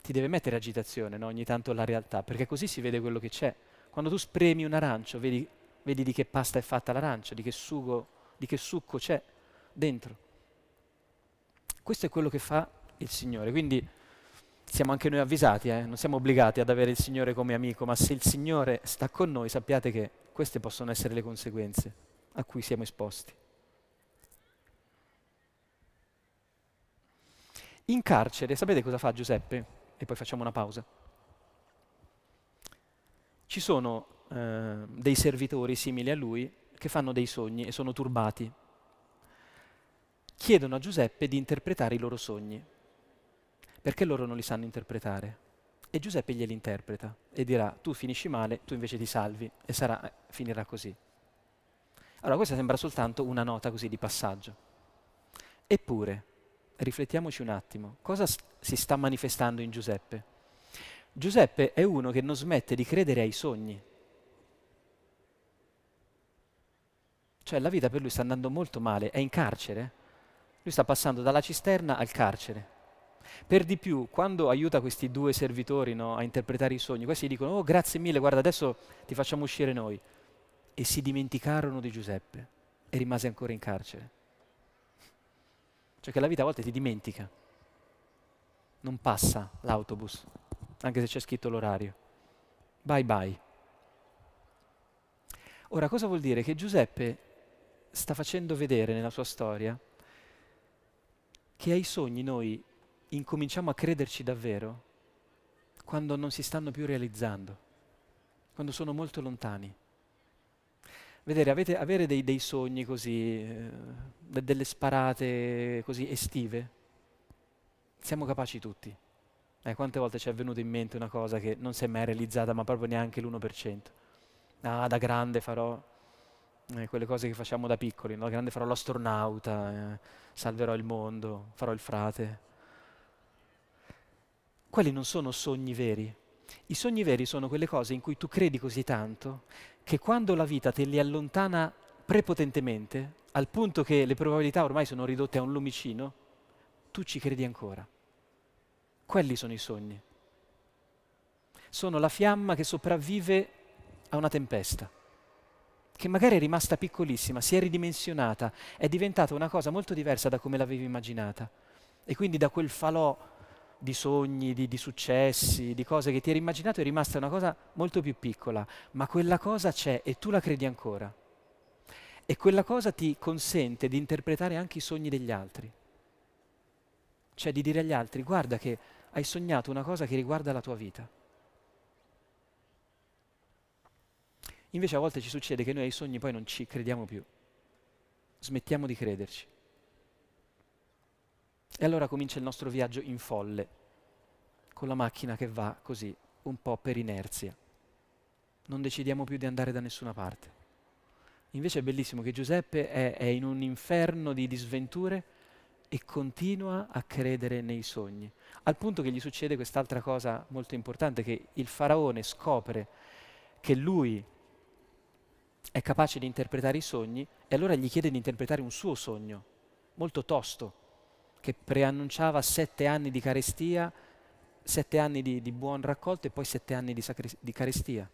Ti deve mettere agitazione no? ogni tanto la realtà, perché così si vede quello che c'è. Quando tu spremi un arancio, vedi, vedi di che pasta è fatta l'arancia, di che, sugo, di che succo c'è dentro. Questo è quello che fa il Signore. Quindi siamo anche noi avvisati, eh? non siamo obbligati ad avere il Signore come amico, ma se il Signore sta con noi sappiate che queste possono essere le conseguenze a cui siamo esposti. In carcere, sapete cosa fa Giuseppe? E poi facciamo una pausa. Ci sono eh, dei servitori simili a lui che fanno dei sogni e sono turbati. Chiedono a Giuseppe di interpretare i loro sogni perché loro non li sanno interpretare. E Giuseppe glieli interpreta e dirà tu finisci male, tu invece ti salvi e sarà, finirà così. Allora questa sembra soltanto una nota così di passaggio. Eppure, riflettiamoci un attimo, cosa si sta manifestando in Giuseppe? Giuseppe è uno che non smette di credere ai sogni. Cioè la vita per lui sta andando molto male, è in carcere. Lui sta passando dalla cisterna al carcere. Per di più, quando aiuta questi due servitori no, a interpretare i sogni, questi dicono, oh grazie mille, guarda adesso ti facciamo uscire noi. E si dimenticarono di Giuseppe e rimase ancora in carcere. Cioè che la vita a volte ti dimentica. Non passa l'autobus, anche se c'è scritto l'orario. Bye bye. Ora, cosa vuol dire? Che Giuseppe sta facendo vedere nella sua storia che ai sogni noi incominciamo a crederci davvero quando non si stanno più realizzando, quando sono molto lontani. Vedere, avete, avere dei, dei, sogni così, eh, delle sparate così estive, siamo capaci tutti. Eh, quante volte ci è venuta in mente una cosa che non si è mai realizzata, ma proprio neanche l'1%. Ah, da grande farò eh, quelle cose che facciamo da piccoli, no? da grande farò l'astronauta, eh, salverò il mondo, farò il frate quelli non sono sogni veri. I sogni veri sono quelle cose in cui tu credi così tanto che quando la vita te li allontana prepotentemente, al punto che le probabilità ormai sono ridotte a un lumicino, tu ci credi ancora. Quelli sono i sogni. Sono la fiamma che sopravvive a una tempesta, che magari è rimasta piccolissima, si è ridimensionata, è diventata una cosa molto diversa da come l'avevi immaginata. E quindi da quel falò di sogni, di, di, successi, di cose che ti eri immaginato è rimasta una cosa molto più piccola, ma quella cosa c'è e tu la credi ancora. E quella cosa ti consente di interpretare anche i sogni degli altri. Cioè di dire agli altri, guarda che hai sognato una cosa che riguarda la tua vita. Invece a volte ci succede che noi ai sogni poi non ci crediamo più, smettiamo di crederci. E allora comincia il nostro viaggio in folle, con la macchina che va così, un po' per inerzia. Non decidiamo più di andare da nessuna parte. Invece è bellissimo che Giuseppe è, è in un inferno di disventure e continua a credere nei sogni, al punto che gli succede quest'altra cosa molto importante, che il faraone scopre che lui è capace di interpretare i sogni e allora gli chiede di interpretare un suo sogno, molto tosto, che preannunciava sette anni di carestia, sette anni di, di buon raccolto e poi sette anni di, sacri- di carestia.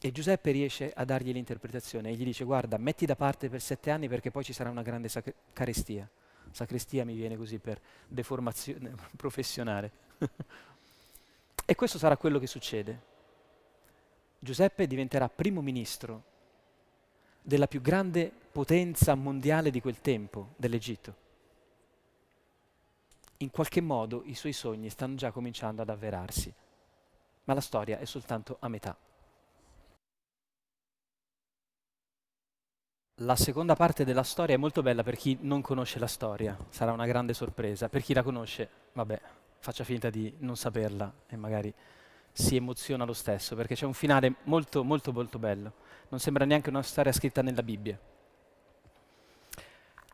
E Giuseppe riesce a dargli l'interpretazione e gli dice guarda, metti da parte per sette anni perché poi ci sarà una grande sac- carestia. Sacrestia mi viene così per deformazione professionale. e questo sarà quello che succede. Giuseppe diventerà primo ministro della più grande potenza mondiale di quel tempo, dell'Egitto in qualche modo i suoi sogni stanno già cominciando ad avverarsi, ma la storia è soltanto a metà. La seconda parte della storia è molto bella per chi non conosce la storia, sarà una grande sorpresa. Per chi la conosce, vabbè, faccia finta di non saperla e magari si emoziona lo stesso, perché c'è un finale molto, molto, molto bello. Non sembra neanche una storia scritta nella Bibbia.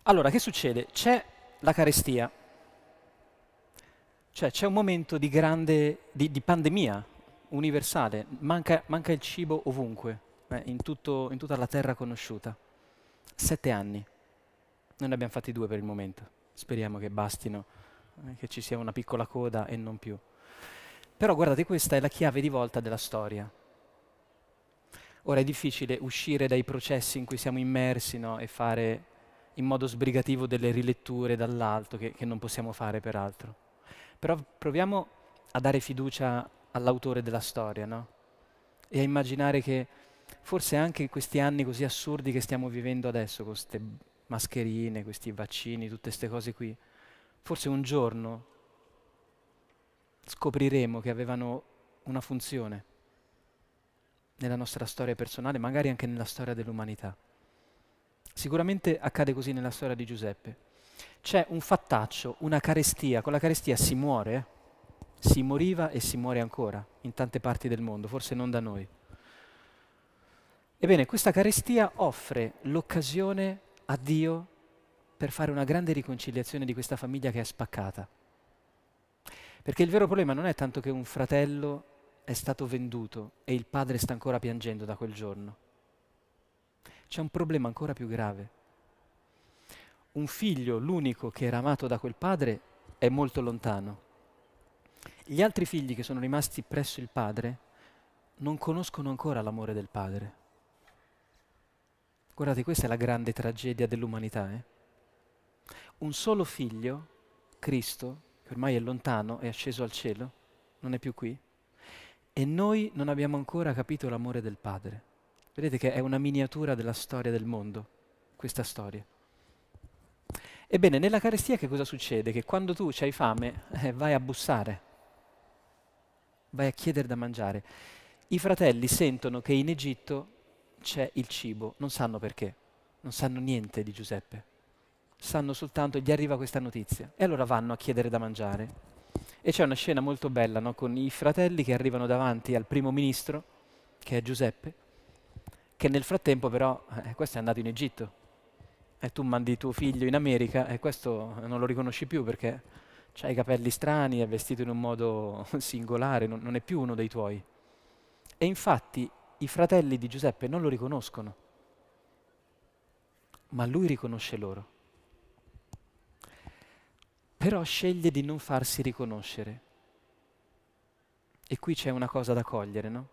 Allora, che succede? C'è la carestia, cioè c'è un momento di grande, di, di pandemia universale, manca, manca, il cibo ovunque, eh, in, tutto, in tutta la terra conosciuta. Sette anni. Noi ne abbiamo fatti due per il momento. Speriamo che bastino, eh, che ci sia una piccola coda e non più. Però guardate, questa è la chiave di volta della storia. Ora è difficile uscire dai processi in cui siamo immersi no? e fare in modo sbrigativo delle riletture dall'alto, che, che non possiamo fare peraltro. Però proviamo a dare fiducia all'autore della storia, no? E a immaginare che forse anche questi anni così assurdi che stiamo vivendo adesso, con queste mascherine, questi vaccini, tutte queste cose qui, forse un giorno scopriremo che avevano una funzione nella nostra storia personale, magari anche nella storia dell'umanità. Sicuramente accade così nella storia di Giuseppe. C'è un fattaccio, una carestia, con la carestia si muore, si moriva e si muore ancora in tante parti del mondo, forse non da noi. Ebbene, questa carestia offre l'occasione a Dio per fare una grande riconciliazione di questa famiglia che è spaccata. Perché il vero problema non è tanto che un fratello è stato venduto e il padre sta ancora piangendo da quel giorno. C'è un problema ancora più grave. Un figlio, l'unico che era amato da quel padre, è molto lontano. Gli altri figli che sono rimasti presso il padre non conoscono ancora l'amore del padre. Guardate, questa è la grande tragedia dell'umanità. Eh? Un solo figlio, Cristo, che ormai è lontano, è asceso al cielo, non è più qui, e noi non abbiamo ancora capito l'amore del Padre. Vedete che è una miniatura della storia del mondo, questa storia. Ebbene, nella carestia che cosa succede? Che quando tu hai fame eh, vai a bussare, vai a chiedere da mangiare. I fratelli sentono che in Egitto c'è il cibo, non sanno perché, non sanno niente di Giuseppe, sanno soltanto, gli arriva questa notizia e allora vanno a chiedere da mangiare. E c'è una scena molto bella no? con i fratelli che arrivano davanti al primo ministro, che è Giuseppe, che nel frattempo però, eh, questo è andato in Egitto, e tu mandi tuo figlio in America e questo non lo riconosci più perché ha i capelli strani, è vestito in un modo singolare, non, non è più uno dei tuoi. E infatti i fratelli di Giuseppe non lo riconoscono, ma lui riconosce loro. Però sceglie di non farsi riconoscere. E qui c'è una cosa da cogliere, no?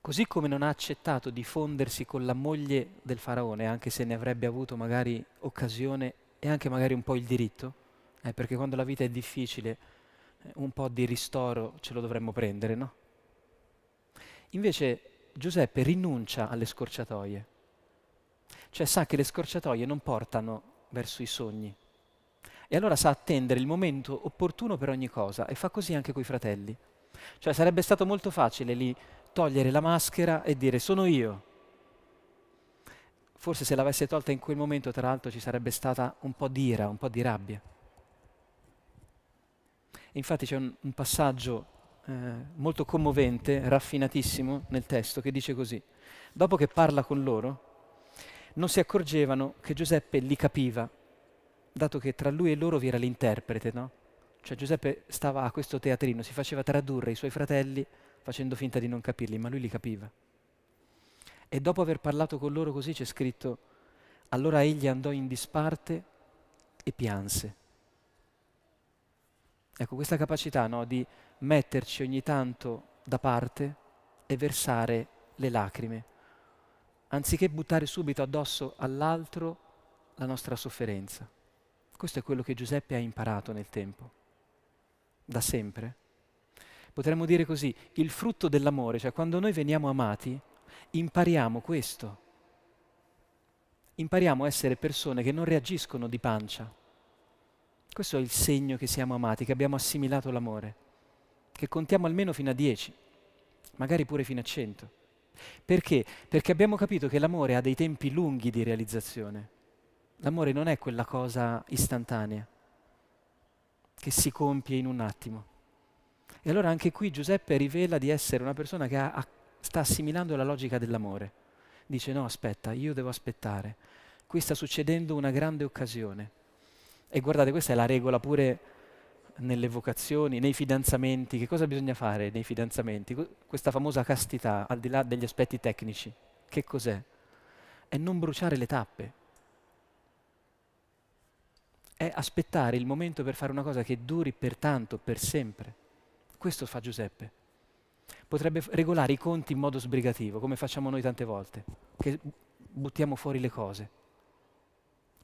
Così come non ha accettato di fondersi con la moglie del faraone, anche se ne avrebbe avuto magari occasione e anche magari un po' il diritto, eh, perché quando la vita è difficile eh, un po' di ristoro ce lo dovremmo prendere, no? Invece Giuseppe rinuncia alle scorciatoie, cioè sa che le scorciatoie non portano verso i sogni. E allora sa attendere il momento opportuno per ogni cosa e fa così anche coi fratelli. Cioè sarebbe stato molto facile lì togliere la maschera e dire sono io. Forse se l'avesse tolta in quel momento, tra l'altro, ci sarebbe stata un po' di ira, un po' di rabbia. Infatti c'è un, un passaggio eh, molto commovente, raffinatissimo nel testo, che dice così. Dopo che parla con loro, non si accorgevano che Giuseppe li capiva, dato che tra lui e loro vi era l'interprete, no? Cioè Giuseppe stava a questo teatrino, si faceva tradurre i suoi fratelli facendo finta di non capirli, ma lui li capiva. E dopo aver parlato con loro così c'è scritto, allora egli andò in disparte e pianse. Ecco, questa capacità no, di metterci ogni tanto da parte e versare le lacrime, anziché buttare subito addosso all'altro la nostra sofferenza. Questo è quello che Giuseppe ha imparato nel tempo, da sempre. Potremmo dire così, il frutto dell'amore, cioè quando noi veniamo amati, impariamo questo. Impariamo a essere persone che non reagiscono di pancia. Questo è il segno che siamo amati, che abbiamo assimilato l'amore che contiamo almeno fino a 10, magari pure fino a 100. Perché? Perché abbiamo capito che l'amore ha dei tempi lunghi di realizzazione. L'amore non è quella cosa istantanea che si compie in un attimo. E allora anche qui Giuseppe rivela di essere una persona che ha, sta assimilando la logica dell'amore. Dice no, aspetta, io devo aspettare. Qui sta succedendo una grande occasione. E guardate, questa è la regola pure nelle vocazioni, nei fidanzamenti. Che cosa bisogna fare nei fidanzamenti? Questa famosa castità, al di là degli aspetti tecnici, che cos'è? È non bruciare le tappe. È aspettare il momento per fare una cosa che duri per tanto, per sempre. Questo fa Giuseppe. Potrebbe regolare i conti in modo sbrigativo, come facciamo noi tante volte, che buttiamo fuori le cose.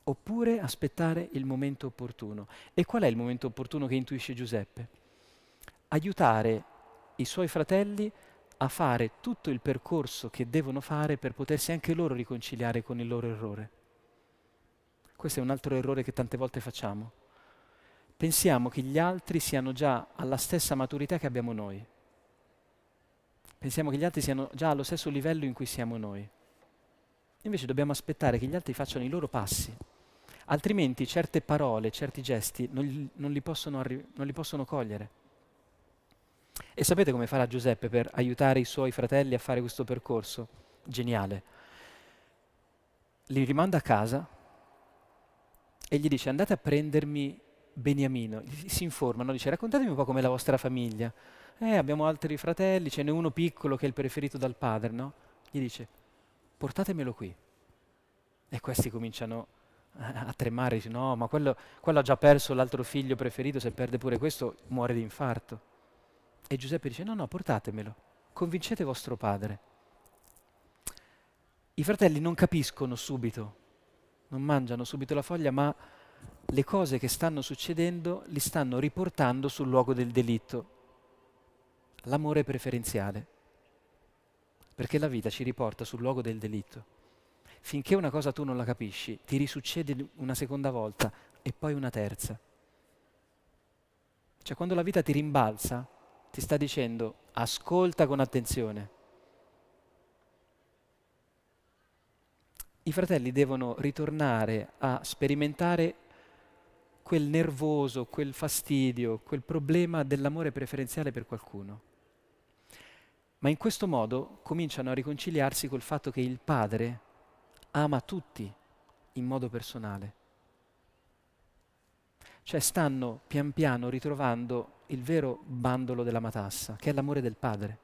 Oppure aspettare il momento opportuno. E qual è il momento opportuno che intuisce Giuseppe? Aiutare i suoi fratelli a fare tutto il percorso che devono fare per potersi anche loro riconciliare con il loro errore. Questo è un altro errore che tante volte facciamo pensiamo che gli altri siano già alla stessa maturità che abbiamo noi. Pensiamo che gli altri siano già allo stesso livello in cui siamo noi. Invece dobbiamo aspettare che gli altri facciano i loro passi, altrimenti certe parole, certi gesti non, non, li arri- non li possono cogliere. E sapete come farà Giuseppe per aiutare i suoi fratelli a fare questo percorso? Geniale. Li rimanda a casa e gli dice andate a prendermi Beniamino, si informano, dice raccontatemi un po' com'è la vostra famiglia. Eh, abbiamo altri fratelli, ce n'è uno piccolo che è il preferito dal padre, no? Gli dice, portatemelo qui. E questi cominciano a tremare, dice, no, ma quello, quello ha già perso l'altro figlio preferito, se perde pure questo muore di infarto. E Giuseppe dice, no, no, portatemelo, convincete vostro padre. I fratelli non capiscono subito, non mangiano subito la foglia, ma le cose che stanno succedendo li stanno riportando sul luogo del delitto. L'amore preferenziale. Perché la vita ci riporta sul luogo del delitto. Finché una cosa tu non la capisci, ti risuccede una seconda volta e poi una terza. Cioè quando la vita ti rimbalza, ti sta dicendo ascolta con attenzione. I fratelli devono ritornare a sperimentare quel nervoso, quel fastidio, quel problema dell'amore preferenziale per qualcuno. Ma in questo modo cominciano a riconciliarsi col fatto che il padre ama tutti in modo personale. Cioè stanno pian piano ritrovando il vero bandolo della matassa, che è l'amore del padre.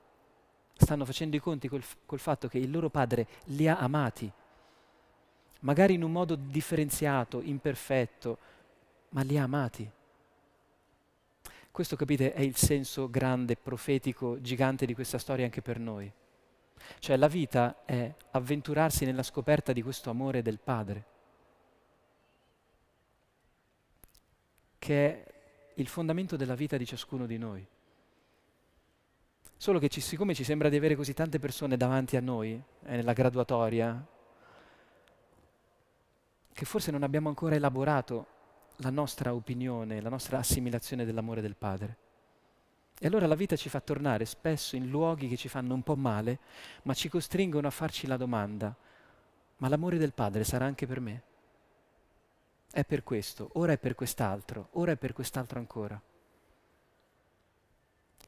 Stanno facendo i conti col, col fatto che il loro padre li ha amati, magari in un modo differenziato, imperfetto, ma li ha amati. Questo, capite, è il senso grande, profetico, gigante di questa storia anche per noi. Cioè la vita è avventurarsi nella scoperta di questo amore del Padre, che è il fondamento della vita di ciascuno di noi. Solo che ci, siccome ci sembra di avere così tante persone davanti a noi, eh, nella graduatoria, che forse non abbiamo ancora elaborato la nostra opinione, la nostra assimilazione dell'amore del Padre. E allora la vita ci fa tornare spesso in luoghi che ci fanno un po' male, ma ci costringono a farci la domanda, ma l'amore del Padre sarà anche per me? È per questo, ora è per quest'altro, ora è per quest'altro ancora.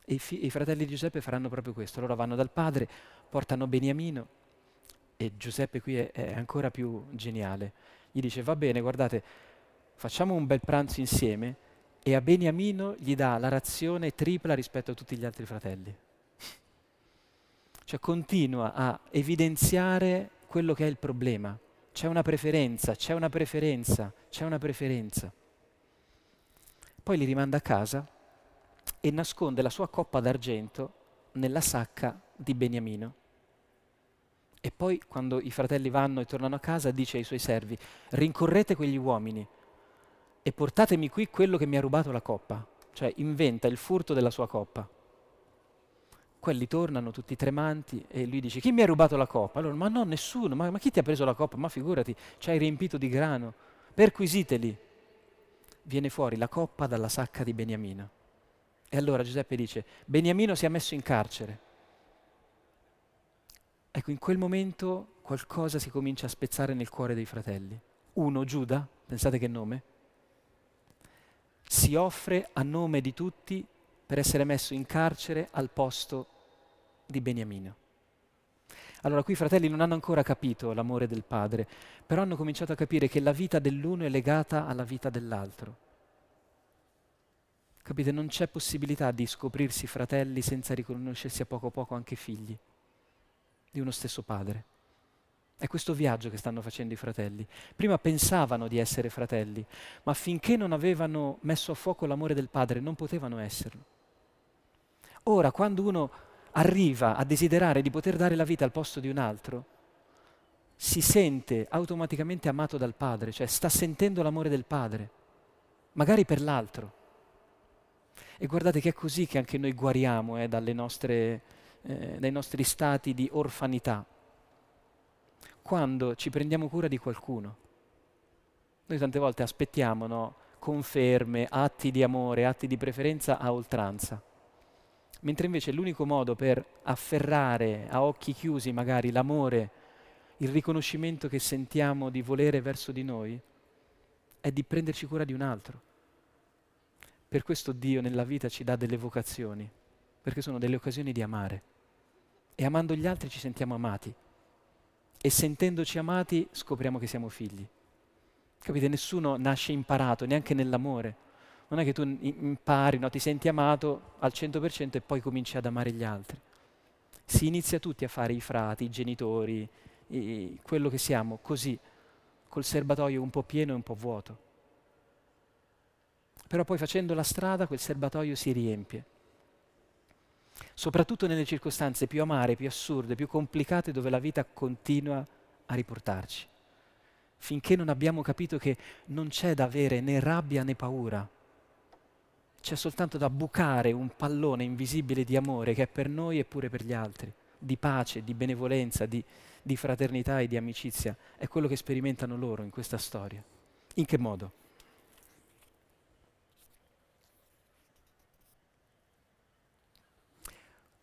E i, fi- i fratelli di Giuseppe faranno proprio questo, loro vanno dal padre, portano Beniamino e Giuseppe qui è, è ancora più geniale. Gli dice, va bene, guardate, facciamo un bel pranzo insieme e a Beniamino gli dà la razione tripla rispetto a tutti gli altri fratelli. Cioè continua a evidenziare quello che è il problema. C'è una preferenza, c'è una preferenza, c'è una preferenza. Poi li rimanda a casa e nasconde la sua coppa d'argento nella sacca di Beniamino. E poi, quando i fratelli vanno e tornano a casa, dice ai suoi servi, rincorrete quegli uomini e portatemi qui quello che mi ha rubato la coppa, cioè inventa il furto della sua coppa. Quelli tornano tutti tremanti e lui dice chi mi ha rubato la coppa? Allora, ma no, nessuno, ma, ma chi ti ha preso la coppa? Ma figurati, ci hai riempito di grano, perquisiteli. Viene fuori la coppa dalla sacca di Beniamino. E allora Giuseppe dice, Beniamino si è messo in carcere. Ecco, in quel momento qualcosa si comincia a spezzare nel cuore dei fratelli. Uno, Giuda, pensate che nome? Si offre a nome di tutti per essere messo in carcere al posto di Beniamino. Allora qui i fratelli non hanno ancora capito l'amore del padre, però hanno cominciato a capire che la vita dell'uno è legata alla vita dell'altro. Capite, non c'è possibilità di scoprirsi fratelli senza riconoscersi a poco a poco anche figli di uno stesso padre. È questo viaggio che stanno facendo i fratelli. Prima pensavano di essere fratelli, ma finché non avevano messo a fuoco l'amore del padre non potevano esserlo. Ora, quando uno arriva a desiderare di poter dare la vita al posto di un altro, si sente automaticamente amato dal padre, cioè sta sentendo l'amore del padre, magari per l'altro. E guardate che è così che anche noi guariamo eh, nostre, eh, dai nostri stati di orfanità, quando ci prendiamo cura di qualcuno. Noi tante volte aspettiamo no, conferme, atti di amore, atti di preferenza a oltranza mentre invece l'unico modo per afferrare a occhi chiusi magari l'amore, il riconoscimento che sentiamo di volere verso di noi, è di prenderci cura di un altro. Per questo Dio nella vita ci dà delle vocazioni, perché sono delle occasioni di amare. E amando gli altri ci sentiamo amati. E sentendoci amati scopriamo che siamo figli. Capite? Nessuno nasce imparato, neanche nell'amore non è che tu impari, no? ti senti amato al 100% e poi cominci ad amare gli altri. Si inizia tutti a fare i frati, i genitori, i, quello che siamo, così, col serbatoio un po' pieno e un po' vuoto. Però poi facendo la strada quel serbatoio si riempie. Soprattutto nelle circostanze più amare, più assurde, più complicate dove la vita continua a riportarci. Finché non abbiamo capito che non c'è da avere né rabbia né paura, c'è soltanto da bucare un pallone invisibile di amore che è per noi e pure per gli altri, di pace, di benevolenza, di, di fraternità e di amicizia. È quello che sperimentano loro in questa storia. In che modo?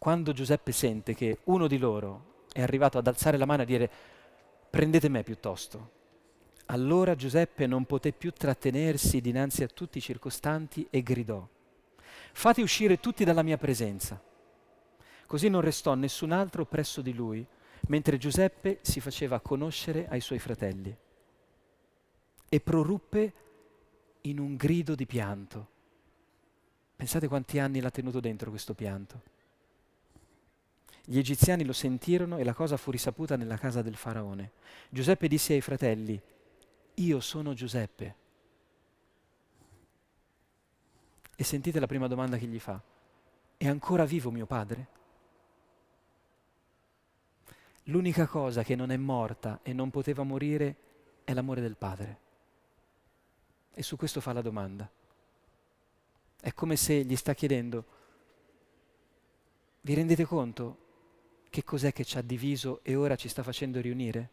Quando Giuseppe sente che uno di loro è arrivato ad alzare la mano e dire prendete me piuttosto, allora Giuseppe non poté più trattenersi dinanzi a tutti i circostanti e gridò, fate uscire tutti dalla mia presenza. Così non restò nessun altro presso di lui, mentre Giuseppe si faceva conoscere ai suoi fratelli. E proruppe in un grido di pianto. Pensate quanti anni l'ha tenuto dentro questo pianto. Gli egiziani lo sentirono e la cosa fu risaputa nella casa del faraone. Giuseppe disse ai fratelli, io sono Giuseppe. E sentite la prima domanda che gli fa. È ancora vivo mio padre? L'unica cosa che non è morta e non poteva morire è l'amore del padre. E su questo fa la domanda. È come se gli sta chiedendo, vi rendete conto che cos'è che ci ha diviso e ora ci sta facendo riunire?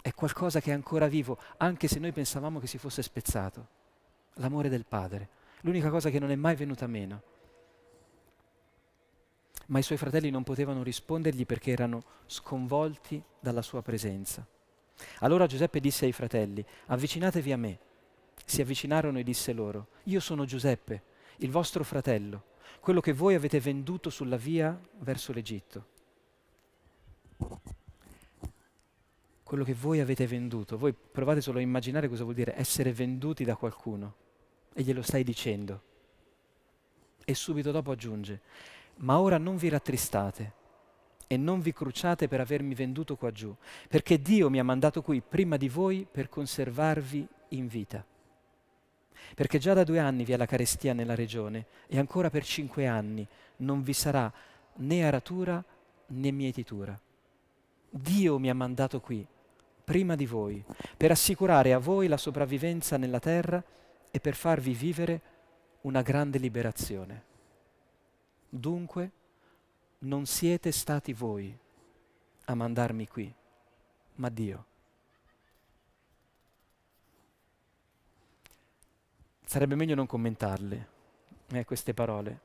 È qualcosa che è ancora vivo, anche se noi pensavamo che si fosse spezzato. L'amore del Padre, l'unica cosa che non è mai venuta meno. Ma i suoi fratelli non potevano rispondergli perché erano sconvolti dalla sua presenza. Allora Giuseppe disse ai fratelli, avvicinatevi a me. Si avvicinarono e disse loro, io sono Giuseppe, il vostro fratello, quello che voi avete venduto sulla via verso l'Egitto quello che voi avete venduto. Voi provate solo a immaginare cosa vuol dire essere venduti da qualcuno e glielo stai dicendo. E subito dopo aggiunge, ma ora non vi rattristate e non vi cruciate per avermi venduto qua giù, perché Dio mi ha mandato qui prima di voi per conservarvi in vita. Perché già da due anni vi è la carestia nella regione e ancora per cinque anni non vi sarà né aratura né mietitura. Dio mi ha mandato qui prima di voi, per assicurare a voi la sopravvivenza nella terra e per farvi vivere una grande liberazione. Dunque, non siete stati voi a mandarmi qui, ma Dio. Sarebbe meglio non commentarle, eh, queste parole.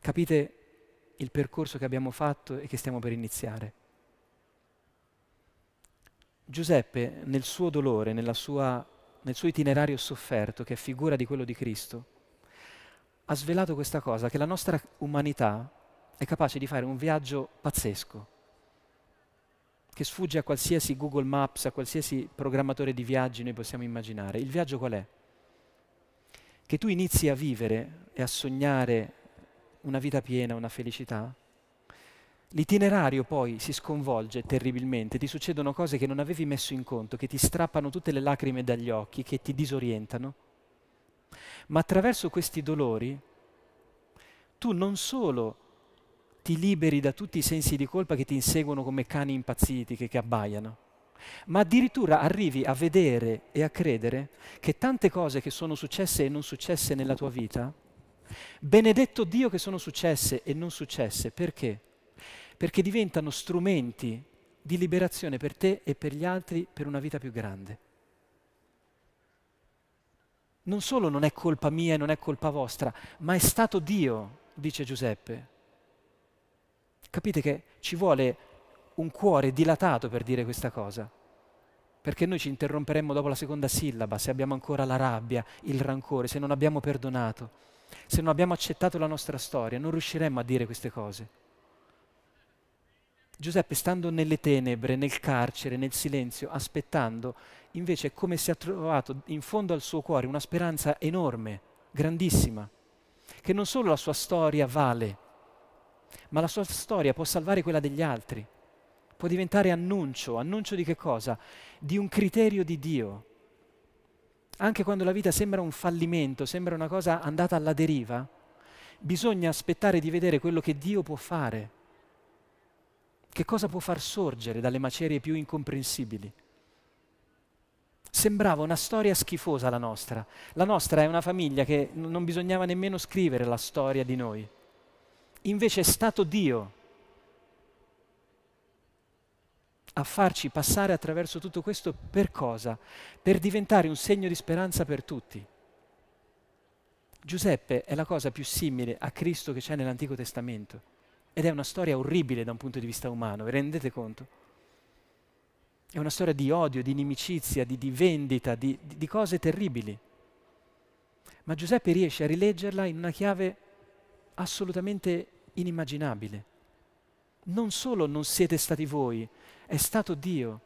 Capite il percorso che abbiamo fatto e che stiamo per iniziare. Giuseppe, nel suo dolore, sua, nel suo itinerario sofferto, che è figura di quello di Cristo, ha svelato questa cosa, che la nostra umanità è capace di fare un viaggio pazzesco, che sfugge a qualsiasi Google Maps, a qualsiasi programmatore di viaggi noi possiamo immaginare. Il viaggio qual è? Che tu inizi a vivere e a sognare una vita piena, una felicità, l'itinerario poi si sconvolge terribilmente, ti succedono cose che non avevi messo in conto, che ti strappano tutte le lacrime dagli occhi, che ti disorientano, ma attraverso questi dolori tu non solo ti liberi da tutti i sensi di colpa che ti inseguono come cani impazziti che, che abbaiano, ma addirittura arrivi a vedere e a credere che tante cose che sono successe e non successe nella tua vita Benedetto Dio che sono successe e non successe, perché? Perché diventano strumenti di liberazione per te e per gli altri per una vita più grande. Non solo non è colpa mia e non è colpa vostra, ma è stato Dio, dice Giuseppe. Capite che ci vuole un cuore dilatato per dire questa cosa, perché noi ci interromperemmo dopo la seconda sillaba se abbiamo ancora la rabbia, il rancore, se non abbiamo perdonato. Se non abbiamo accettato la nostra storia, non riusciremmo a dire queste cose. Giuseppe, stando nelle tenebre, nel carcere, nel silenzio, aspettando, invece è come se ha trovato in fondo al suo cuore una speranza enorme, grandissima, che non solo la sua storia vale, ma la sua storia può salvare quella degli altri, può diventare annuncio, annuncio di che cosa? Di un criterio di Dio, anche quando la vita sembra un fallimento, sembra una cosa andata alla deriva, bisogna aspettare di vedere quello che Dio può fare, che cosa può far sorgere dalle macerie più incomprensibili. Sembrava una storia schifosa la nostra. La nostra è una famiglia che non bisognava nemmeno scrivere la storia di noi. Invece è stato Dio a farci passare attraverso tutto questo per cosa? Per diventare un segno di speranza per tutti. Giuseppe è la cosa più simile a Cristo che c'è nell'Antico Testamento ed è una storia orribile da un punto di vista umano, vi rendete conto? È una storia di odio, di inimicizia, di, di vendita, di, di, cose terribili. Ma Giuseppe riesce a rileggerla in una chiave assolutamente inimmaginabile. Non solo non siete stati voi, è stato Dio.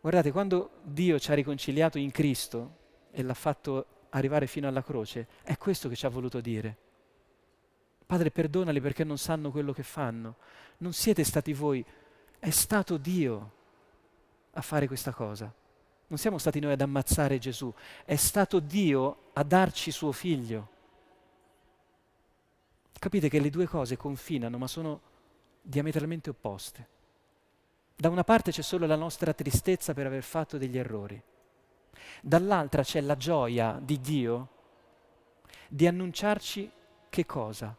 Guardate, quando Dio ci ha riconciliato in Cristo e l'ha fatto arrivare fino alla croce, è questo che ci ha voluto dire. Padre, perdonali perché non sanno quello che fanno. Non siete stati voi, è stato Dio a fare questa cosa. Non siamo stati noi ad ammazzare Gesù, è stato Dio a darci suo figlio. Capite che le due cose confinano, ma sono diametralmente opposte. Da una parte c'è solo la nostra tristezza per aver fatto degli errori, dall'altra c'è la gioia di Dio di annunciarci che cosa?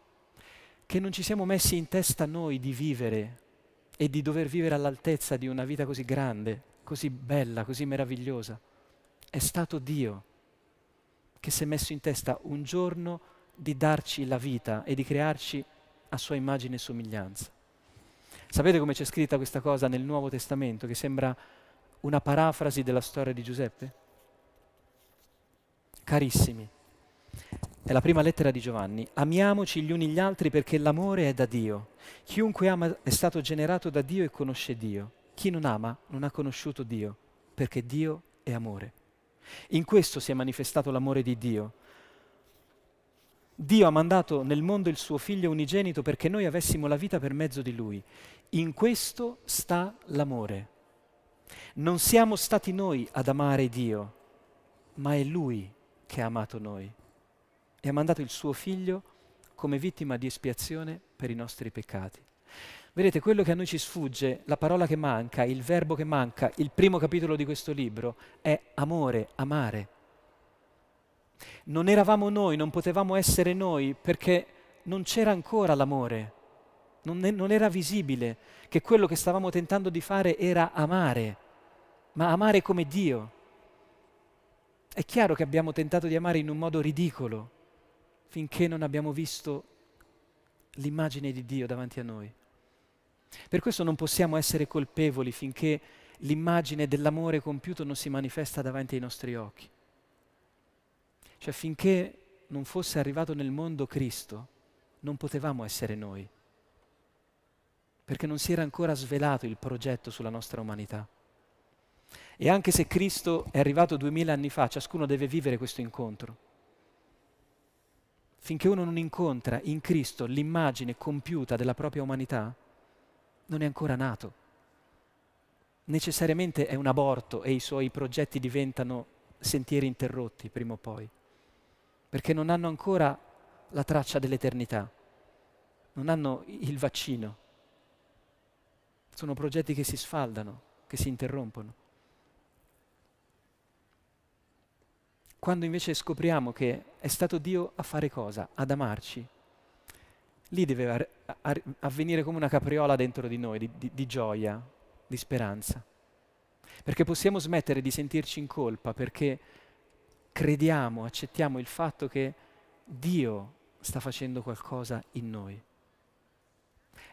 Che non ci siamo messi in testa noi di vivere e di dover vivere all'altezza di una vita così grande, così bella, così meravigliosa. È stato Dio che si è messo in testa un giorno di darci la vita e di crearci a sua immagine e somiglianza. Sapete come c'è scritta questa cosa nel Nuovo Testamento, che sembra una parafrasi della storia di Giuseppe? Carissimi, è la prima lettera di Giovanni. Amiamoci gli uni gli altri perché l'amore è da Dio. Chiunque ama è stato generato da Dio e conosce Dio. Chi non ama non ha conosciuto Dio, perché Dio è amore. In questo si è manifestato l'amore di Dio, Dio ha mandato nel mondo il suo figlio unigenito perché noi avessimo la vita per mezzo di lui. In questo sta l'amore. Non siamo stati noi ad amare Dio, ma è Lui che ha amato noi e ha mandato il suo figlio come vittima di espiazione per i nostri peccati. Vedete, quello che a noi ci sfugge, la parola che manca, il verbo che manca, il primo capitolo di questo libro, è amore, amare. Non eravamo noi, non potevamo essere noi perché non c'era ancora l'amore, non, ne, non era visibile che quello che stavamo tentando di fare era amare, ma amare come Dio. È chiaro che abbiamo tentato di amare in un modo ridicolo finché non abbiamo visto l'immagine di Dio davanti a noi. Per questo non possiamo essere colpevoli finché l'immagine dell'amore compiuto non si manifesta davanti ai nostri occhi. Cioè finché non fosse arrivato nel mondo Cristo, non potevamo essere noi, perché non si era ancora svelato il progetto sulla nostra umanità. E anche se Cristo è arrivato duemila anni fa, ciascuno deve vivere questo incontro. Finché uno non incontra in Cristo l'immagine compiuta della propria umanità, non è ancora nato. Necessariamente è un aborto e i suoi progetti diventano sentieri interrotti prima o poi, perché non hanno ancora la traccia dell'eternità, non hanno il vaccino. Sono progetti che si sfaldano, che si interrompono. Quando invece scopriamo che è stato Dio a fare cosa? Ad amarci, lì deve avvenire come una capriola dentro di noi, di, di, di gioia, di speranza. Perché possiamo smettere di sentirci in colpa perché crediamo, accettiamo il fatto che Dio sta facendo qualcosa in noi.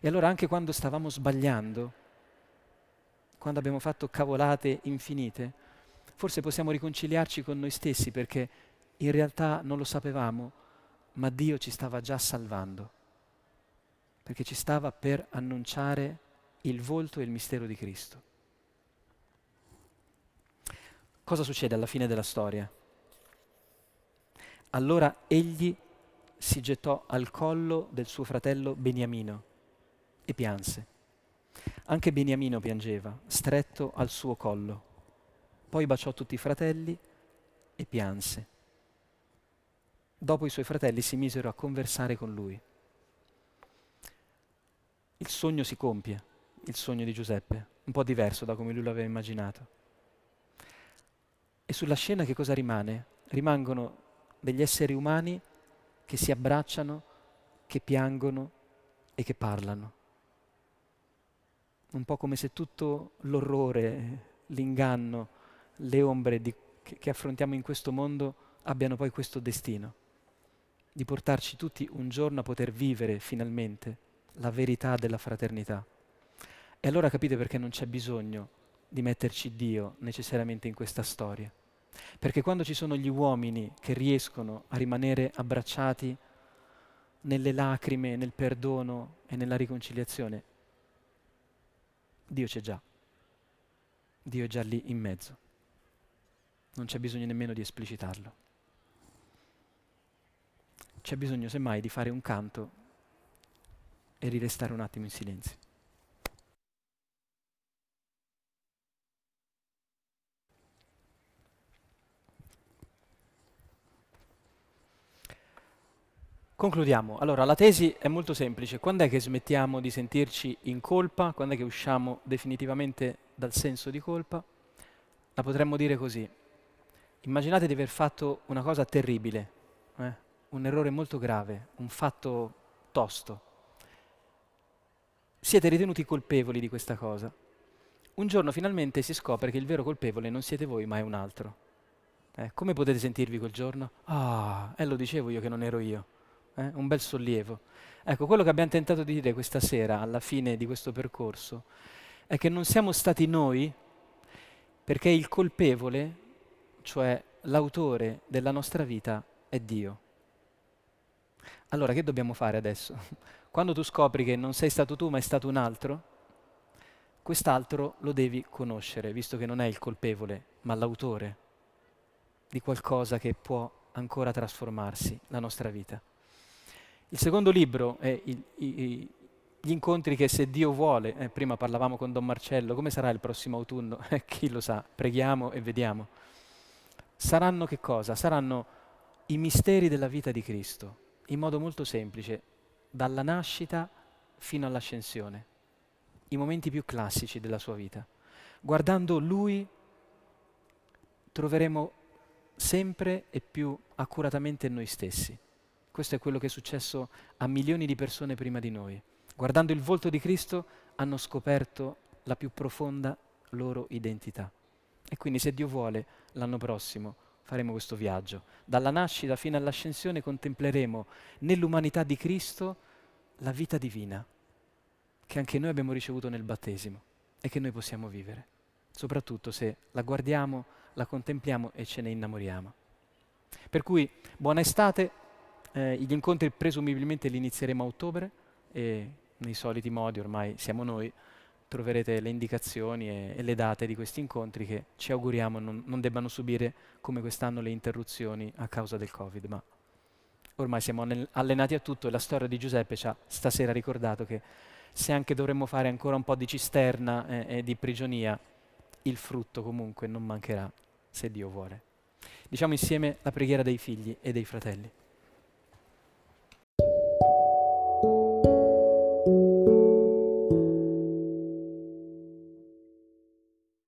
E allora anche quando stavamo sbagliando, quando abbiamo fatto cavolate infinite, forse possiamo riconciliarci con noi stessi perché in realtà non lo sapevamo, ma Dio ci stava già salvando perché ci stava per annunciare il volto e il mistero di Cristo. Cosa succede alla fine della storia? Allora egli si gettò al collo del suo fratello Beniamino e pianse. Anche Beniamino piangeva, stretto al suo collo. Poi baciò tutti i fratelli e pianse. Dopo i suoi fratelli si misero a conversare con lui il sogno si compie, il sogno di Giuseppe, un po' diverso da come lui l'aveva immaginato. E sulla scena che cosa rimane? Rimangono degli esseri umani che si abbracciano, che piangono e che parlano. Un po' come se tutto l'orrore, l'inganno, le ombre di, che, che affrontiamo in questo mondo abbiano poi questo destino, di portarci tutti un giorno a poter vivere finalmente la verità della fraternità. E allora capite perché non c'è bisogno di metterci Dio necessariamente in questa storia. Perché quando ci sono gli uomini che riescono a rimanere abbracciati nelle lacrime, nel perdono e nella riconciliazione, Dio c'è già. Dio è già lì in mezzo. Non c'è bisogno nemmeno di esplicitarlo. C'è bisogno semmai di fare un canto e rirestare un attimo in silenzio. Concludiamo. Allora, la tesi è molto semplice. Quando è che smettiamo di sentirci in colpa? Quando è che usciamo definitivamente dal senso di colpa? La potremmo dire così. Immaginate di aver fatto una cosa terribile, eh? un errore molto grave, un fatto tosto siete ritenuti colpevoli di questa cosa. Un giorno finalmente si scopre che il vero colpevole non siete voi, ma è un altro. Eh, come potete sentirvi quel giorno? Ah, e eh, lo dicevo io che non ero io. Eh? Un bel sollievo. Ecco, quello che abbiamo tentato di dire questa sera, alla fine di questo percorso, è che non siamo stati noi, perché il colpevole, cioè l'autore della nostra vita, è Dio. Allora, che dobbiamo fare adesso? Quando tu scopri che non sei stato tu ma è stato un altro, quest'altro lo devi conoscere, visto che non è il colpevole, ma l'autore di qualcosa che può ancora trasformarsi, la nostra vita. Il secondo libro è il, i, gli incontri che se Dio vuole, eh, prima parlavamo con Don Marcello, come sarà il prossimo autunno? Eh, chi lo sa, preghiamo e vediamo. Saranno che cosa? Saranno i misteri della vita di Cristo, in modo molto semplice dalla nascita fino all'ascensione, i momenti più classici della sua vita. Guardando lui troveremo sempre e più accuratamente noi stessi. Questo è quello che è successo a milioni di persone prima di noi. Guardando il volto di Cristo hanno scoperto la più profonda loro identità. E quindi se Dio vuole, l'anno prossimo faremo questo viaggio. Dalla nascita fino all'ascensione contempleremo nell'umanità di Cristo la vita divina che anche noi abbiamo ricevuto nel battesimo e che noi possiamo vivere, soprattutto se la guardiamo, la contempliamo e ce ne innamoriamo. Per cui buona estate, eh, gli incontri presumibilmente li inizieremo a ottobre e nei soliti modi ormai siamo noi, troverete le indicazioni e, e le date di questi incontri che ci auguriamo non, non debbano subire come quest'anno le interruzioni a causa del Covid, ma ormai siamo allenati a tutto e la storia di Giuseppe ci ha stasera ricordato che se anche dovremmo fare ancora un po' di cisterna e, e di prigionia, il frutto comunque non mancherà se Dio vuole. Diciamo insieme la preghiera dei figli e dei fratelli.